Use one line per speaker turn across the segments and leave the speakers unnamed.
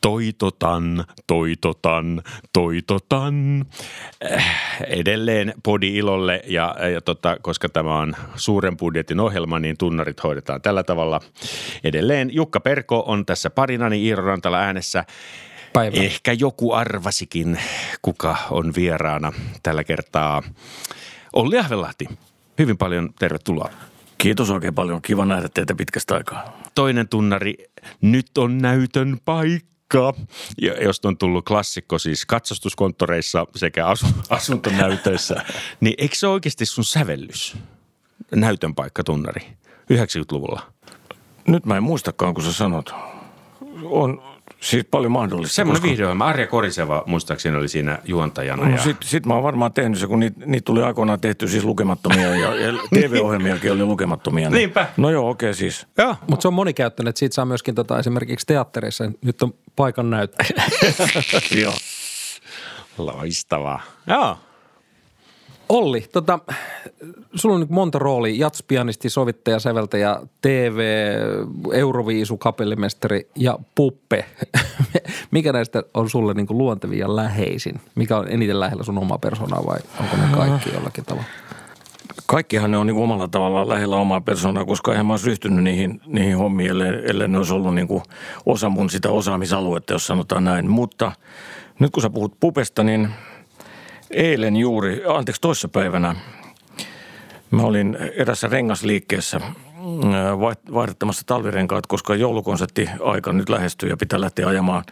Toitotan, toitotan, toitotan. Edelleen podi ilolle ja, ja tota, koska tämä on suuren budjetin ohjelma, niin tunnarit hoidetaan tällä tavalla. Edelleen Jukka Perko on tässä parinani Iiro Rantala äänessä.
Päivä.
Ehkä joku arvasikin, kuka on vieraana tällä kertaa. Olli Ahvelahti, hyvin paljon tervetuloa.
Kiitos oikein paljon. Kiva nähdä teitä pitkästä aikaa.
Toinen tunnari, nyt on näytön paikka. Ja josta on tullut klassikko siis katsastuskonttoreissa sekä asu, asuntonäytöissä. niin eikö se oikeasti sun sävellys? Näytön paikka tunnari 90-luvulla.
Nyt mä en muistakaan, kun sä sanot. On siis paljon mahdollista.
Semmoinen koska... videoima. Arja Koriseva muistaakseni oli siinä juontajana.
No,
ja...
Sitten sit mä oon varmaan tehnyt se, kun niitä niit tuli aikoinaan tehty siis lukemattomia ja, ja TV-ohjelmiakin oli lukemattomia.
Niin. Niinpä.
No joo, okei okay, siis.
Joo. Mutta se on monikäyttöinen, että siitä saa myöskin tota, esimerkiksi teatterissa. Nyt on paikan näyttö.
joo.
Loistavaa. Joo.
Olli, tota, sulla on nyt monta roolia, jatspianisti, sovittaja, säveltäjä, TV, Euroviisu, kapellimestari ja puppe. Mikä näistä on sulle niin kuin luontevin ja läheisin? Mikä on eniten lähellä sun omaa persoonaa vai onko ne kaikki jollakin tavalla?
Kaikkihan ne on niin kuin omalla tavallaan lähellä omaa persoonaa, koska eihän mä olisi ryhtynyt niihin, niihin hommiin, ellei, ellei ne olisi ollut niin osa mun sitä osaamisaluetta, jos sanotaan näin. Mutta nyt kun sä puhut pupesta, niin – eilen juuri, anteeksi toissapäivänä, mä olin erässä rengasliikkeessä äh, vaihdettamassa talvirenkaat, koska joulukonsertti aika nyt lähestyy ja pitää lähteä ajamaan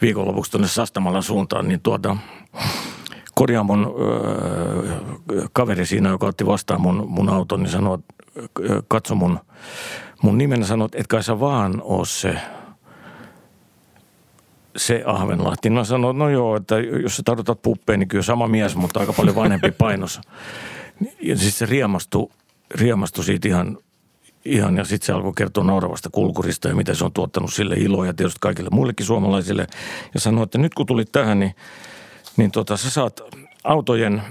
viikonlopuksi tuonne Sastamalan suuntaan, niin tuota, korjaamon äh, kaveri siinä, joka otti vastaan mun, mun auton, niin sanoi, äh, katso mun, mun nimen sanoi, että et kai sä vaan oo se – se Ahvenlahti. Mä sanoin, no joo, että jos sä tarkoitat puppeen, niin kyllä sama mies, mutta aika paljon vanhempi painos. Ja siis se riemastui, riemastui siitä ihan, ihan ja sitten se alkoi kertoa nauravasta kulkurista ja miten se on tuottanut sille iloa ja tietysti kaikille muillekin suomalaisille. Ja sanoi, että nyt kun tulit tähän, niin, niin tota, sä saat autojen,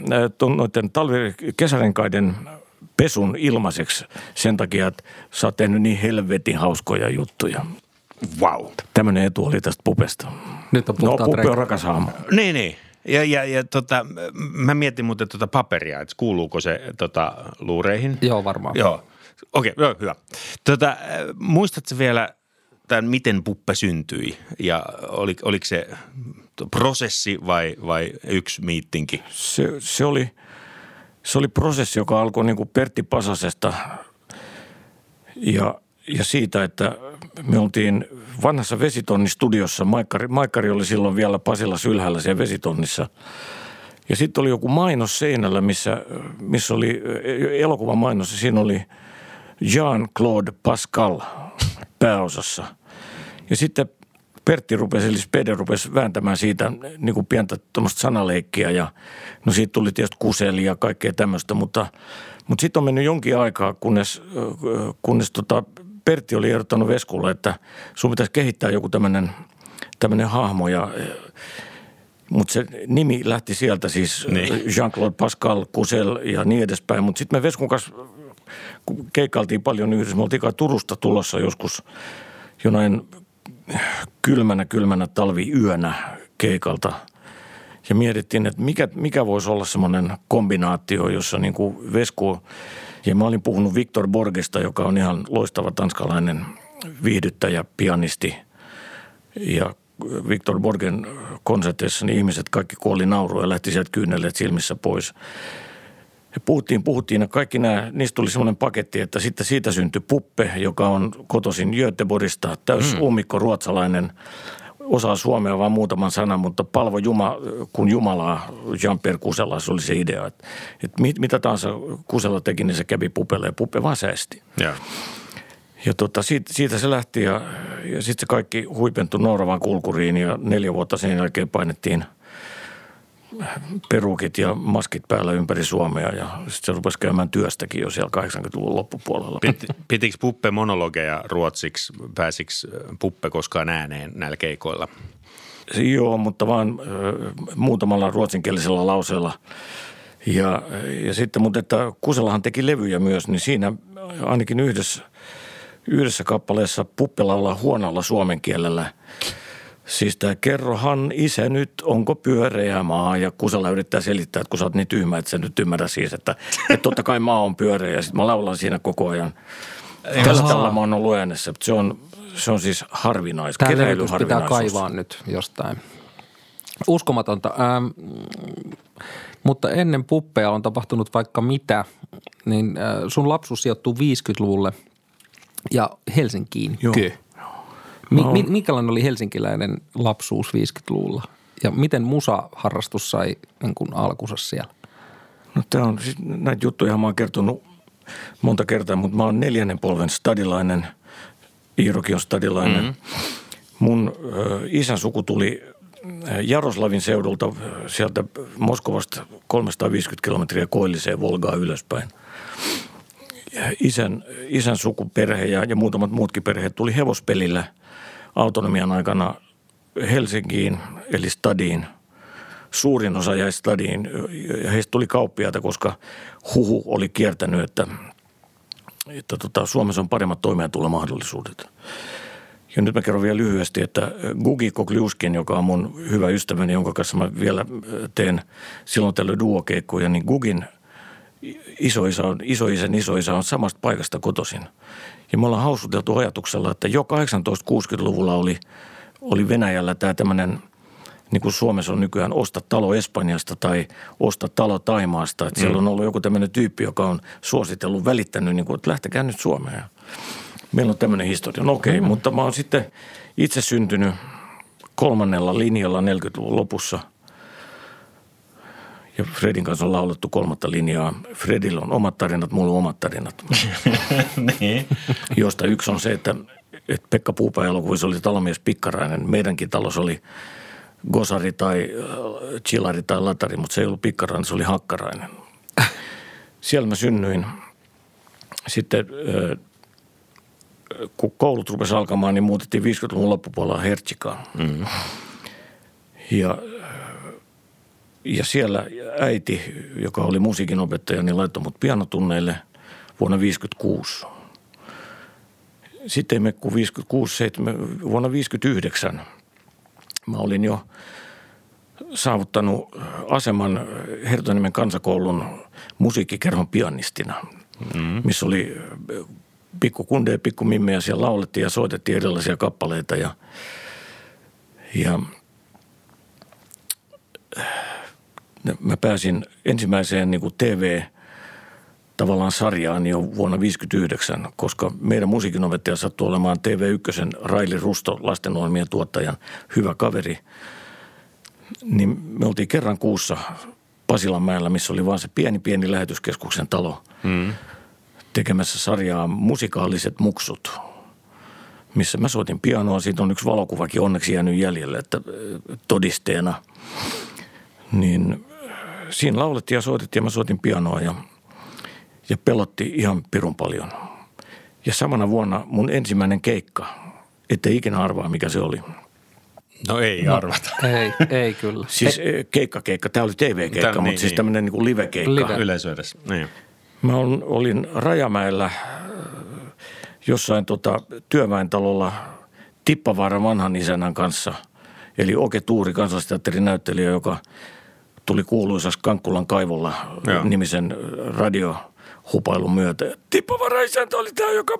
noiden talvi- kesärenkaiden pesun ilmaiseksi sen takia, että sä oot tehnyt niin helvetin hauskoja juttuja.
Wow.
Tämmöinen etu oli tästä pupesta.
Nyt on
No puppe on rakas haamu.
Niin, niin. Ja, ja, ja tota, mä mietin muuten tota paperia, että kuuluuko se tota, luureihin.
Joo, varmaan.
Joo. Okei, okay, joo, hyvä. Tota, muistatko vielä tämän, miten puppe syntyi ja oli, oliko se prosessi vai, vai yksi miittinki?
Se, se, oli, se oli prosessi, joka alkoi niin kuin Pertti Pasasesta ja, ja siitä, että me oltiin vanhassa vesitonnistudiossa. Maikkari, Maikkari oli silloin vielä Pasilla ylhäällä siellä vesitonnissa. Ja sitten oli joku mainos seinällä, missä, missä oli elokuvan mainos ja siinä oli Jean-Claude Pascal pääosassa. Ja sitten Pertti rupesi, eli Spede rupesi vääntämään siitä niin kuin pientä tuommoista sanaleikkiä ja no siitä tuli tietysti kuseli ja kaikkea tämmöistä, mutta, mutta sitten on mennyt jonkin aikaa, kunnes, kunnes tota Pertti oli ehdottanut Veskulle, että sun pitäisi kehittää joku tämmöinen tämmöinen hahmo ja mutta se nimi lähti sieltä siis niin. Jean-Claude Pascal, Kusel ja niin edespäin. Mutta sitten me Veskun kanssa keikkailtiin paljon yhdessä. Me oltiin kai Turusta tulossa joskus jonain kylmänä kylmänä talviyönä keikalta. Ja mietittiin, että mikä, mikä voisi olla semmoinen kombinaatio, jossa niin kuin Vesku ja mä olin puhunut Victor Borgesta, joka on ihan loistava tanskalainen viihdyttäjä, pianisti. Ja Victor Borgen konserteissa niin ihmiset kaikki kuoli naurua ja lähti sieltä kyyneleet silmissä pois. Ja puhuttiin, puhuttiin ja kaikki nämä, niistä tuli semmoinen paketti, että sitten siitä syntyi Puppe, joka on kotoisin Göteborgista, täys mm. ummikko ruotsalainen osaa suomea vain muutaman sanan, mutta palvo Juma, kun Jumalaa Jean-Pierre Kusela, se oli se idea, että, että mit, mitä tahansa Kusela teki, niin se kävi pupelle ja pupe vaan säästi.
Ja,
ja tota, siitä, siitä, se lähti ja, ja sitten se kaikki huipentui Nooravaan kulkuriin ja neljä vuotta sen jälkeen painettiin – perukit ja maskit päällä ympäri Suomea ja sitten se rupesi käymään työstäkin jo siellä 80-luvun loppupuolella.
Pit, pitikö Puppe monologeja ruotsiksi? Pääsikö Puppe koskaan ääneen näillä keikoilla?
Joo, mutta vaan muutamalla ruotsinkielisellä lauseella. Ja, ja sitten, mutta että Kuselahan teki levyjä myös, niin siinä ainakin yhdessä, yhdessä kappaleessa Puppe laulaa huonolla suomen kielellä – Siis tämä kerrohan isä nyt, onko pyöreä maa ja Kusala yrittää selittää, että kun sä oot niin tyhmä, että sä nyt ymmärrä siis, että, että totta kai maa on pyöreä ja sitten mä laulan siinä koko ajan. Tällä tavalla mä oon ollut äänessä, mutta se on, se on siis harvinais,
Tämä levitys pitää kaivaa nyt jostain. Uskomatonta. Ähm, mutta ennen puppeja on tapahtunut vaikka mitä, niin äh, sun lapsuus sijoittuu 50-luvulle ja Helsinkiin.
Joo.
Kö? Mi-
oon-
mi- minkälainen oli helsinkiläinen lapsuus 50-luvulla? Ja miten musaharrastus sai niin kuin alkunsa siellä?
No tämä on, siis näitä juttuja mä oon kertonut monta kertaa, mutta mä oon neljännen polven stadilainen. Iirokin on stadilainen. Mm-hmm. Mun ö, isän suku tuli Jaroslavin seudulta sieltä Moskovasta 350 kilometriä koilliseen Volgaa ylöspäin. Ja Isän, isän sukuperhe ja, ja muutamat muutkin perheet tuli hevospelillä autonomian aikana Helsinkiin, eli stadiin – suurin osa jäi stadiin ja heistä tuli kauppiaita, koska huhu oli kiertänyt, että, että tota, Suomessa on paremmat toimeentulomahdollisuudet. Ja nyt mä kerron vielä lyhyesti, että Gugi Kokliuskin, joka on mun hyvä ystäväni, jonka kanssa mä vielä teen silloin tällöin duokeikkoja, niin Gugin isoisä on, isoisän isoisä on samasta paikasta kotoisin. Ja me ollaan hausuteltu ajatuksella, että jo 1860-luvulla oli, oli Venäjällä tämä tämmöinen – niin kuin Suomessa on nykyään osta talo Espanjasta tai osta talo Taimaasta. Että siellä on ollut joku tämmöinen tyyppi, joka on suositellut, välittänyt, niin kuin, että lähtekää nyt Suomeen. Meillä on tämmöinen historia. No okei, okay, mutta mä oon sitten itse syntynyt kolmannella linjalla 40-luvun lopussa. Ja Fredin kanssa on laulettu kolmatta linjaa. Fredillä on omat tarinat, mulla on omat tarinat.
niin.
Josta yksi on se, että, että Pekka Puupää elokuvissa oli talomies Pikkarainen. Meidänkin talos oli Gosari tai äh, Chilari tai Latari, mutta se ei ollut Pikkarainen, se oli Hakkarainen. Siellä mä synnyin. Sitten äh, kun koulut rupesi alkamaan, niin muutettiin 50-luvun loppupuolella Hertsikaan. Mm-hmm. Ja, ja siellä äiti, joka oli musiikinopettaja, niin laittoi mut pianotunneille vuonna 56. Sitten me kun 56, 7, vuonna 59 mä olin jo saavuttanut aseman Hertoniemen kansakoulun musiikkikerhon pianistina, mm. missä oli pikku kundeja, pikku mimmejä, siellä laulettiin ja soitettiin erilaisia kappaleita ja, ja mä pääsin ensimmäiseen niin kuin TV tavallaan sarjaan jo vuonna 1959, koska meidän musiikinopettaja sattui olemaan TV1 Raili Rusto, lastenohjelmien tuottajan hyvä kaveri. Niin me oltiin kerran kuussa Pasilanmäellä, missä oli vaan se pieni pieni lähetyskeskuksen talo mm. tekemässä sarjaa Musikaaliset muksut, missä mä soitin pianoa. Siitä on yksi valokuvakin onneksi jäänyt jäljelle, että todisteena. Niin siinä laulettiin ja soitettiin ja mä soitin pianoa ja – ja pelotti ihan pirun paljon. Ja samana vuonna mun ensimmäinen keikka, ettei ikinä arvaa mikä se oli.
No ei no, arvata.
Ei, ei kyllä.
Siis ei. keikka, keikka. Tämä oli TV-keikka, Tän, mutta niin, siis tämmöinen niin live-keikka.
Live.
Yleisö edes, niin.
Mä olin Rajamäellä jossain tota, työväentalolla Tippavaaran vanhan isännän kanssa. Eli Oke Tuuri, kansallisteatterin näyttelijä, joka tuli kuuluisas Kankkulan kaivolla Joo. nimisen radio – hupailun myötä. Tippo Varaisäntä oli tämä, joka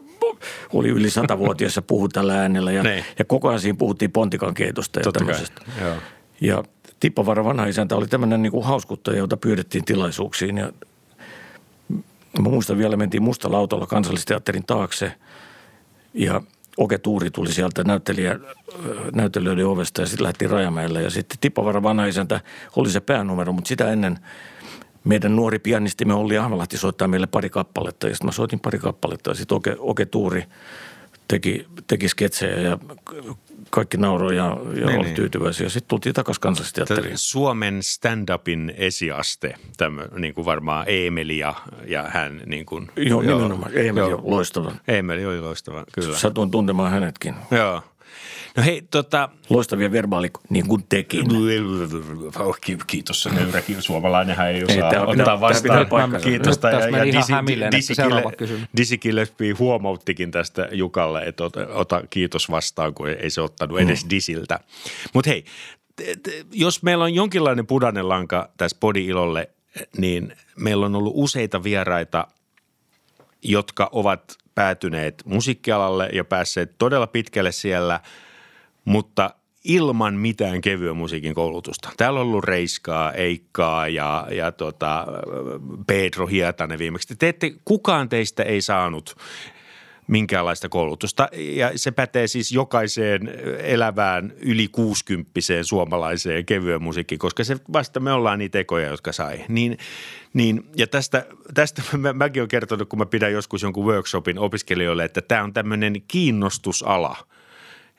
oli yli satavuotias ja puhui tällä äänellä. Ja,
Niin.
ja koko ajan siinä puhuttiin pontikan keitosta ja
Totta kai,
tämmöisestä.
joo.
Ja Tippo Vara vanha isäntä oli tämmöinen niin kuin hauskuttaja, jota pyydettiin tilaisuuksiin. Ja mä muistan vielä, mentiin mustalla autolla kansallisteatterin taakse ja Oke Tuuri tuli sieltä näyttelijä, näyttelijöiden ovesta ja sitten lähti Rajamäelle. Ja sitten Tippavara vanha isäntä oli se päänumero, mutta sitä ennen meidän nuori pianistimme Olli Ahmalahti soittaa meille pari kappaletta. Ja sitten mä soitin pari kappaletta ja sitten Oke, Oke Tuuri teki, teki sketsejä ja kaikki nauroi ja, ja
Niin,
oli
niin.
tyytyväisiä. Sitten tultiin takaisin kansallisteatteriin.
Suomen stand-upin esiaste, tämmö, niin kuin varmaan Eemeli ja, ja hän niin kuin.
Joo, nimenomaan. Eemeli on loistava.
Eemeli oli loistava, kyllä.
Satuin tuntemaan hänetkin.
Joo. No hei, tota...
Loistavia verbaali, niin kuin tekin.
Oh, kiitos, se nöyräkin suomalainenhan ei osaa
Ei, tää
ottaa
pitää-
vastaan
tää pitää
meni ihan hämilleen, että
Disi
seuraava
Gille-
kysymys.
Disi Gillespie huomauttikin tästä Jukalle, että ota, ota kiitos vastaan, kun ei se ottanut
Mm.
edes Disiltä. Mutta hei, jos meillä on jonkinlainen punainen lanka tässä Podi-ilolle, niin meillä on ollut useita vieraita, jotka ovat päätyneet musiikkialalle ja päässeet todella pitkälle siellä, mutta ilman mitään kevyen musiikin koulutusta. Täällä on ollut Reiskaa, Eikkaa ja, ja tota, Pedro Hietanen viimeksi. Te ette, kukaan teistä ei saanut minkäänlaista koulutusta ja se pätee siis jokaiseen elävään yli 60 suomalaiseen kevyen musiikkiin, koska se vasta me ollaan niitä ekoja, jotka sai. Niin, niin, ja tästä, tästä mä, mäkin olen kertonut, kun mä pidän joskus jonkun workshopin opiskelijoille, että tämä on tämmöinen kiinnostusala.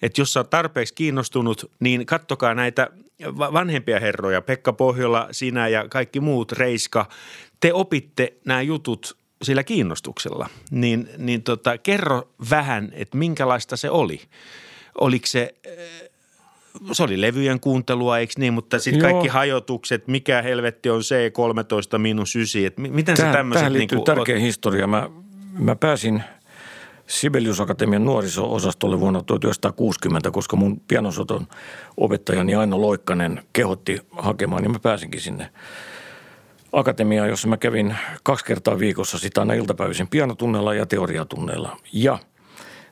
Että jos sä oot tarpeeksi kiinnostunut, niin kattokaa näitä va- vanhempia herroja, Pekka Pohjola, sinä ja kaikki muut, Reiska. Te opitte nämä jutut sillä kiinnostuksella. Niin, niin tota, kerro vähän, että minkälaista se oli. Oliko se, eh, se oli levyjen kuuntelua, eikö niin, mutta sitten kaikki hajotukset, mikä helvetti on C13 miinus 9, että mi- miten se tämmöiset
tähän liittyy
niin
tärkeä historia. Mä, mä pääsin Sibelius Akatemian nuoriso-osastolle vuonna 1960, koska mun pianosoton opettajani Aino Loikkanen kehotti hakemaan, niin mä pääsinkin sinne akatemiaan, jossa mä kävin kaksi kertaa viikossa sitä aina iltapäivisin pianotunneilla ja teoriatunneilla. Ja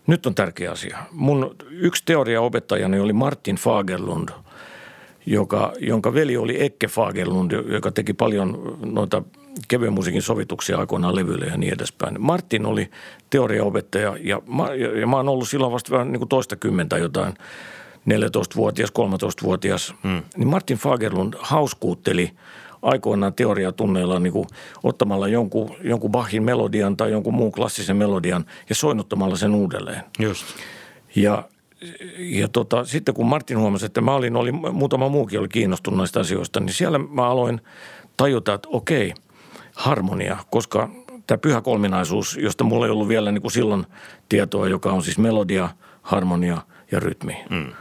nyt on tärkeä asia. Mun yksi teoriaopettajani oli Martin Fagerlund, joka, jonka veli oli Ekke Fagerlund, joka teki paljon noita kevyen musiikin sovituksia aikoinaan levyille ja niin edespäin. Martin oli teoriaopettaja ja mä, ja, ja mä oon ollut silloin vasta vähän niin kuin toista kymmentä jotain, 14-vuotias, 13-vuotias. Hmm. Niin Martin Fagerlund hauskuutteli aikoinaan teoriatunneilla niin kuin ottamalla jonkun, jonkun Bachin melodian tai jonkun muun klassisen melodian ja soinnuttamalla sen uudelleen.
Just.
Ja, ja tota, sitten kun Martin huomasi, että mä olin, oli, muutama muukin oli kiinnostunut näistä asioista, niin siellä mä aloin tajuta, että okei, harmonia, koska tämä pyhä kolminaisuus, josta mulla ei ollut vielä niin kuin silloin tietoa, joka on siis melodia, harmonia ja rytmi. Mm.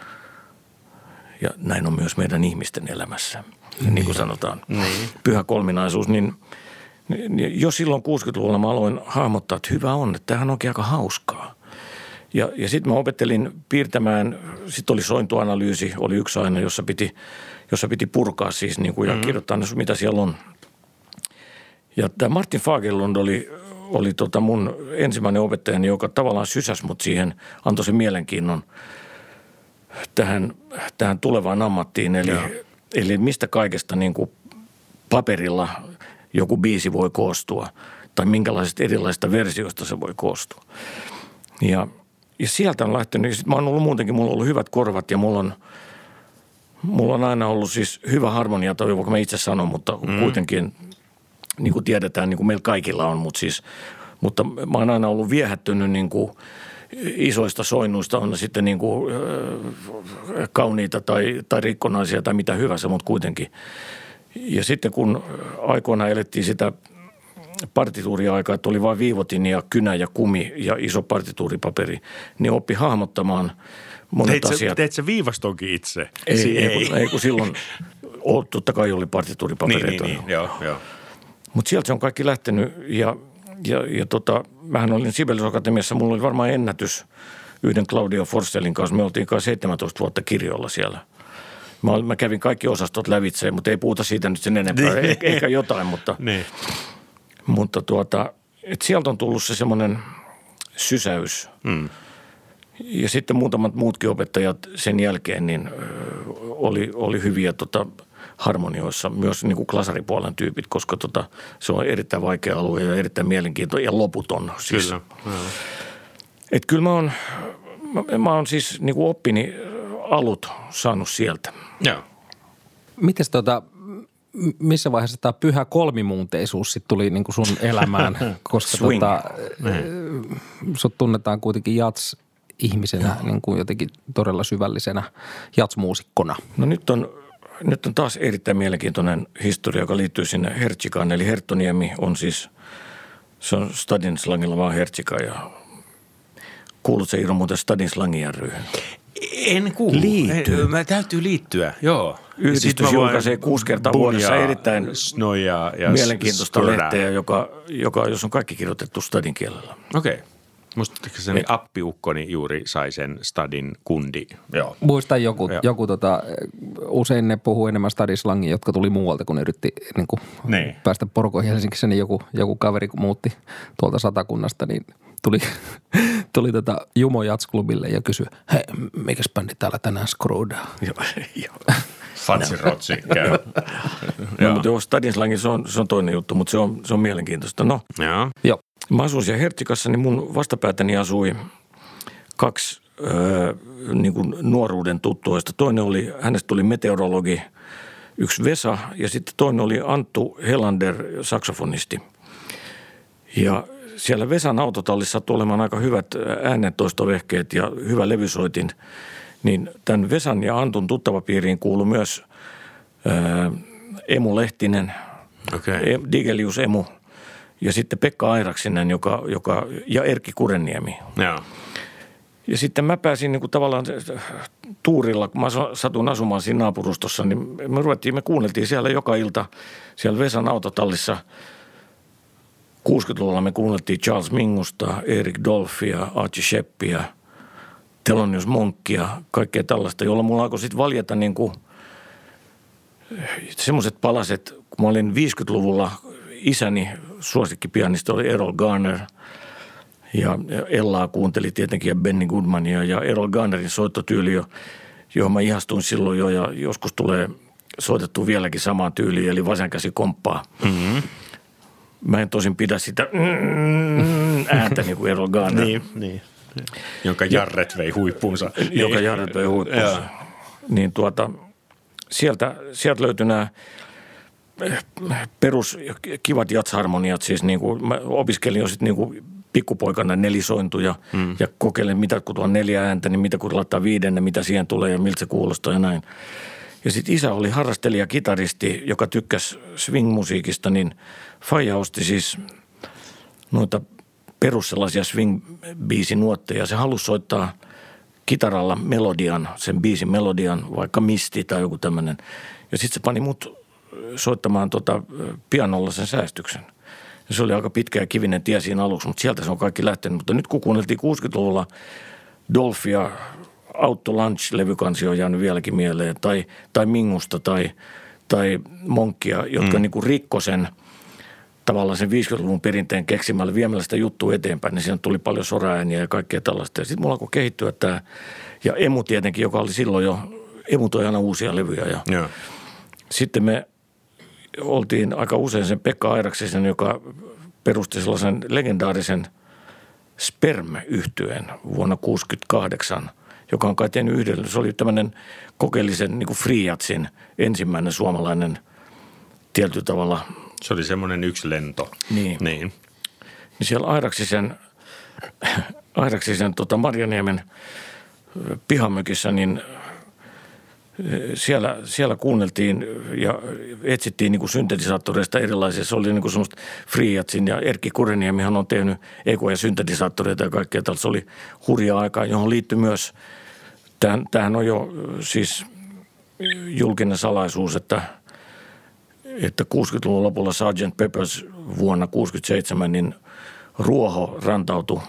Ja näin on myös meidän ihmisten elämässä, niin, niin kuin sanotaan. Niin. Pyhä kolminaisuus, niin niin jo silloin 60-luvulla mä aloin hahmottaa, että hyvä on, että tämähän onkin aika hauskaa. Ja, ja sitten mä opettelin piirtämään, sitten oli sointuanalyysi, oli yksi aina, jossa piti, jossa piti purkaa siis niin kuin, ja mm-hmm. kirjoittaa, mitä siellä on. Ja tämä Martin Fagerlund oli, oli tota mun ensimmäinen opettajani, joka tavallaan sysäsi mut siihen, antoi sen mielenkiinnon tähän, tähän tulevaan ammattiin. Eli, eli mistä kaikesta niin kuin paperilla joku biisi voi koostua tai minkälaisista erilaisista versioista se voi koostua. Ja, ja sieltä on lähtenyt, ja sit mä oon ollut muutenkin, mulla on ollut hyvät korvat ja mulla on, mulla on aina ollut siis hyvä harmonia, tai vaikka mä itse sanon, mutta mm. kuitenkin niin kuin tiedetään, niin kuin meillä kaikilla on, mutta siis, mutta mä oon aina ollut viehättynyt niin kuin isoista soinnuista, on sitten niin kuin, kauniita tai, tai rikkonaisia tai mitä hyvänsä, mutta kuitenkin. Ja sitten kun aikoinaan elettiin sitä partituuriaikaa, että oli vain viivotin ja kynä ja kumi ja iso partituuripaperi, niin oppi hahmottamaan monet
Teit
asiat.
teit sä viivastonkin itse?
Ei,
Si-
ei, kun, ei kun silloin, o, totta kai oli
Niin,
partituuripapereita.
niin, niin, joo, joo.
Mutta sieltä se on kaikki lähtenyt ja, ja, ja tota, mähän olin Sibelius Akatemiassa, mulla oli varmaan ennätys yhden Claudio Forsellin kanssa. Me oltiin kai 17 vuotta kirjolla siellä. Mä, mä kävin kaikki osastot lävitse, mutta ei puhuta siitä nyt sen enempää. Eh, ehkä jotain, mutta,
Niin.
mutta tuota, et sieltä on tullut se semmoinen sysäys. Mm. Ja sitten muutamat muutkin opettajat sen jälkeen niin oli, oli hyviä tota, harmonioissa, myös niin kuin klasaripuolen tyypit, koska tota, se on erittäin vaikea alue ja erittäin mielenkiintoinen ja loputon. Siis.
Kyllä.
Et kyllä mä oon, mä, mä oon siis niin kuin oppini alut saanut sieltä.
Joo.
Mites tota, missä vaiheessa tämä pyhä kolmimuunteisuus sit tuli niin kuin sun elämään? Koska
Swing.
tota, sut tunnetaan kuitenkin jats ihmisenä, niin kuin jotenkin todella syvällisenä jatsmuusikkona.
No nyt on, nyt on taas erittäin mielenkiintoinen historia, joka liittyy sinne Hertsikaan. Eli Herttoniemi on siis, se on Stadin slangilla vaan Hertsika ja kuulut se Iiro muuten Stadin slangin ryhyn.
En kuulu.
Liity.
En, mä täytyy liittyä, joo.
Yhdistys julkaisee kuusi kertaa vuodessa
Bunyaa,
erittäin
ja
mielenkiintoista lehteä, joka, joka, jos on kaikki kirjoitettu stadin kielellä.
Okei. Okay. Musta se appiukkoni juuri sai sen stadin kundi. Joo.
Muistan joku,
Joo.
joku tota, usein ne puhuu enemmän stadislangia, jotka tuli muualta, kun ne yritti niin kuin,
Niin.
päästä porokoihin Helsingissä, niin joku, joku kaveri, kun muutti tuolta satakunnasta, niin tuli, tuli tota Jumo Jats-klubille ja kysyi, hei, mikäs bändi täällä tänään skruudaa?
Joo, joo.
Fatsi rotsi käy.
No, mutta joo, stadin slangi, se on, se on toinen juttu, mutta se on, se on mielenkiintoista. No,
Joo.
Joo.
Mä asuin siellä Hertsikassa, niin mun vastapäätäni asui kaksi öö, niin kuin nuoruuden tuttuista. Toinen oli, hänestä tuli meteorologi, yksi Vesa ja sitten toinen oli Anttu Helander, saksofonisti. Ja siellä Vesan autotallissa sattui olemaan aika hyvät äänentoistovehkeet ja hyvä levysoitin. Niin tämän Vesan ja Antun tuttavapiiriin kuului myös öö, Emu Lehtinen,
Okei.
E- Digelius Emu ja sitten Pekka Airaksinen joka, joka, ja Erkki Kureniemi.
Joo.
Ja sitten mä pääsin niin kuin tavallaan tuurilla, kun mä satun asumaan siinä naapurustossa, niin me ruvettiin, me kuunneltiin siellä joka ilta siellä Vesan autotallissa. 60-luvulla me kuunneltiin Charles Mingusta, Erik Dolphia, Archie Sheppia, Thelonious Monkia, kaikkea tällaista, jolla mulla alkoi sitten valjeta niin kuin semmoiset palaset, kun mä olin 50-luvulla, isäni suosikkipianisti oli Errol Garner ja Ellaa kuunteli tietenkin ja Benny Goodmania ja Errol Garnerin soittotyyli, jo- johon mä ihastuin silloin jo ja joskus tulee soitettu vieläkin samaan tyyliin, eli vasen käsi komppaa. Mm-hmm. Mä en tosin pidä sitä mm, ääntä niin kuin Errol Garner,
Niin, niin. Jonka Jarret vei huippuunsa.
joka
Niin.
Jared vei huippuunsa.
Joo.
Niin tuota, sieltä, sieltä löytyi nämä perus kivat jatsharmoniat, siis niin kuin mä opiskelin jo sitten niin kuin pikkupoikana nelisointuja mm. ja kokeilin, mitä kun tuo on neljä ääntä, niin mitä kun laittaa viidenne, mitä siihen tulee ja miltä se kuulostaa ja näin. Ja sitten isä oli harrastelija kitaristi, joka tykkäsi swing-musiikista, niin Faija osti siis noita perus sellaisia swing-biisin nuotteja. Se halusi soittaa kitaralla melodian, sen biisin melodian, vaikka misti tai joku tämmöinen. Ja sitten se pani mut soittamaan tota pianolla sen säästyksen. Ja se oli aika pitkä ja kivinen tie siinä aluksi, mutta sieltä se on kaikki lähtenyt. Mutta nyt kun kuunneltiin 60-luvulla Dolphia, Auto Lunch-levykansi on jäänyt vieläkin mieleen, tai, tai Mingusta tai, tai Monkkia, jotka mm. niin rikko sen tavallaan sen 50-luvun perinteen keksimällä viemällä sitä juttua eteenpäin, niin siinä tuli paljon soraääniä ja kaikkea tällaista. Ja sitten mulla alkoi kehittyä tämä, ja Emu tietenkin, joka oli silloin jo, Emu toi aina uusia levyjä ja
Joo.
sitten me oltiin aika usein sen Pekka Airaksisen, joka perusti sellaisen legendaarisen sperm-yhtyeen vuonna 1968, joka on kai tehnyt yhdellä. Se oli tämmöinen kokeellisen niin Friatsin ensimmäinen suomalainen tietyllä tavalla
Se oli semmoinen yksi lento.
Niin.
Niin.
niin siellä Airaksisen, Airaksisen tota Marjaniemen pihamökissä, niin siellä, siellä kuunneltiin ja etsittiin niin syntetisaattoreista erilaisia. Se oli niin kuin semmoista Friatsin ja Erkki Kureniemihan on tehnyt ekoja syntetisaattoreita ja kaikkea tällaista. Se oli hurjaa aikaa, johon liittyi myös, tämähän, tämähän on jo siis julkinen salaisuus, että – että 60-luvun lopulla Sgt. Peppers vuonna 67 niin ruoho rantautui,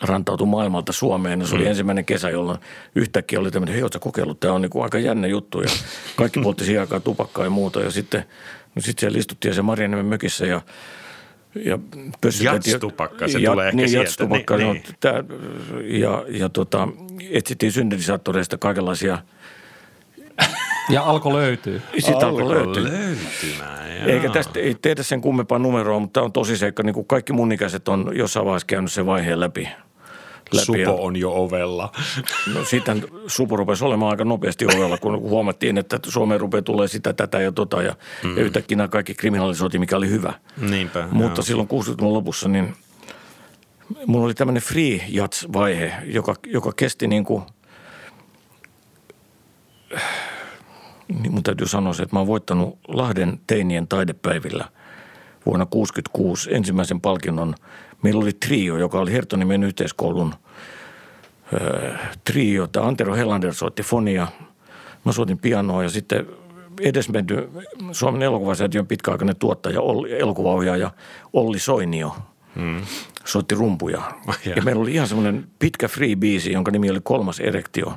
rantautui maailmalta Suomeen. Ja se oli
Mm.
ensimmäinen kesä, jolloin yhtäkkiä oli tämmöinen, hei ootko kokeillut, tämä on niin kuin aika jännä juttu. Ja kaikki poltti siihen aikaan tupakkaa ja muuta. Ja sitten, no sitten siellä istuttiin se Marjaniemen mökissä ja ja
Jats-tupakka, se tulee ehkä
niin,
sieltä.
Jats-tupakka,
Niin,
no,
niin.
tää, ja, ja tota, etsittiin syntetisaattoreista kaikenlaisia –
Ja alkoi löytyy.
sitä alkoi löytyä.
löytymään. Joo.
Eikä tästä ei tehdä sen kummempaa numeroa, mutta tämä on tosi seikka. Niin kuin kaikki mun ikäiset on jossain vaiheessa käynyt sen vaiheen läpi. läpi.
Supo
Ja,
on jo ovella.
no, sitten Supo rupesi olemaan aika nopeasti ovella, kun huomattiin, että Suomeen rupeaa tulee sitä, tätä ja tota. Ja, mm. ja yhtäkkiä nämä kaikki kriminalisoitiin, mikä oli hyvä.
Niinpä.
Mutta
joo.
silloin 60-luvun lopussa, niin mulla oli tämmöinen free jats-vaihe, joka, joka kesti niin kuin, niin mun täytyy sanoa se, että mä oon voittanut Lahden teinien taidepäivillä vuonna 1966 ensimmäisen palkinnon. Meillä oli trio, joka oli Herttoniemen yhteiskoulun trio, tämä Antero Hellander soitti fonia, mä soitin pianoa ja sitten edesmenty Suomen elokuvasäätiön pitkäaikainen tuottaja, Olli, elokuvaohjaaja Olli Soinio hmm. soitti rumpuja. Oh, ja meillä oli ihan semmoinen pitkä free-biisi, jonka nimi oli Kolmas erektio.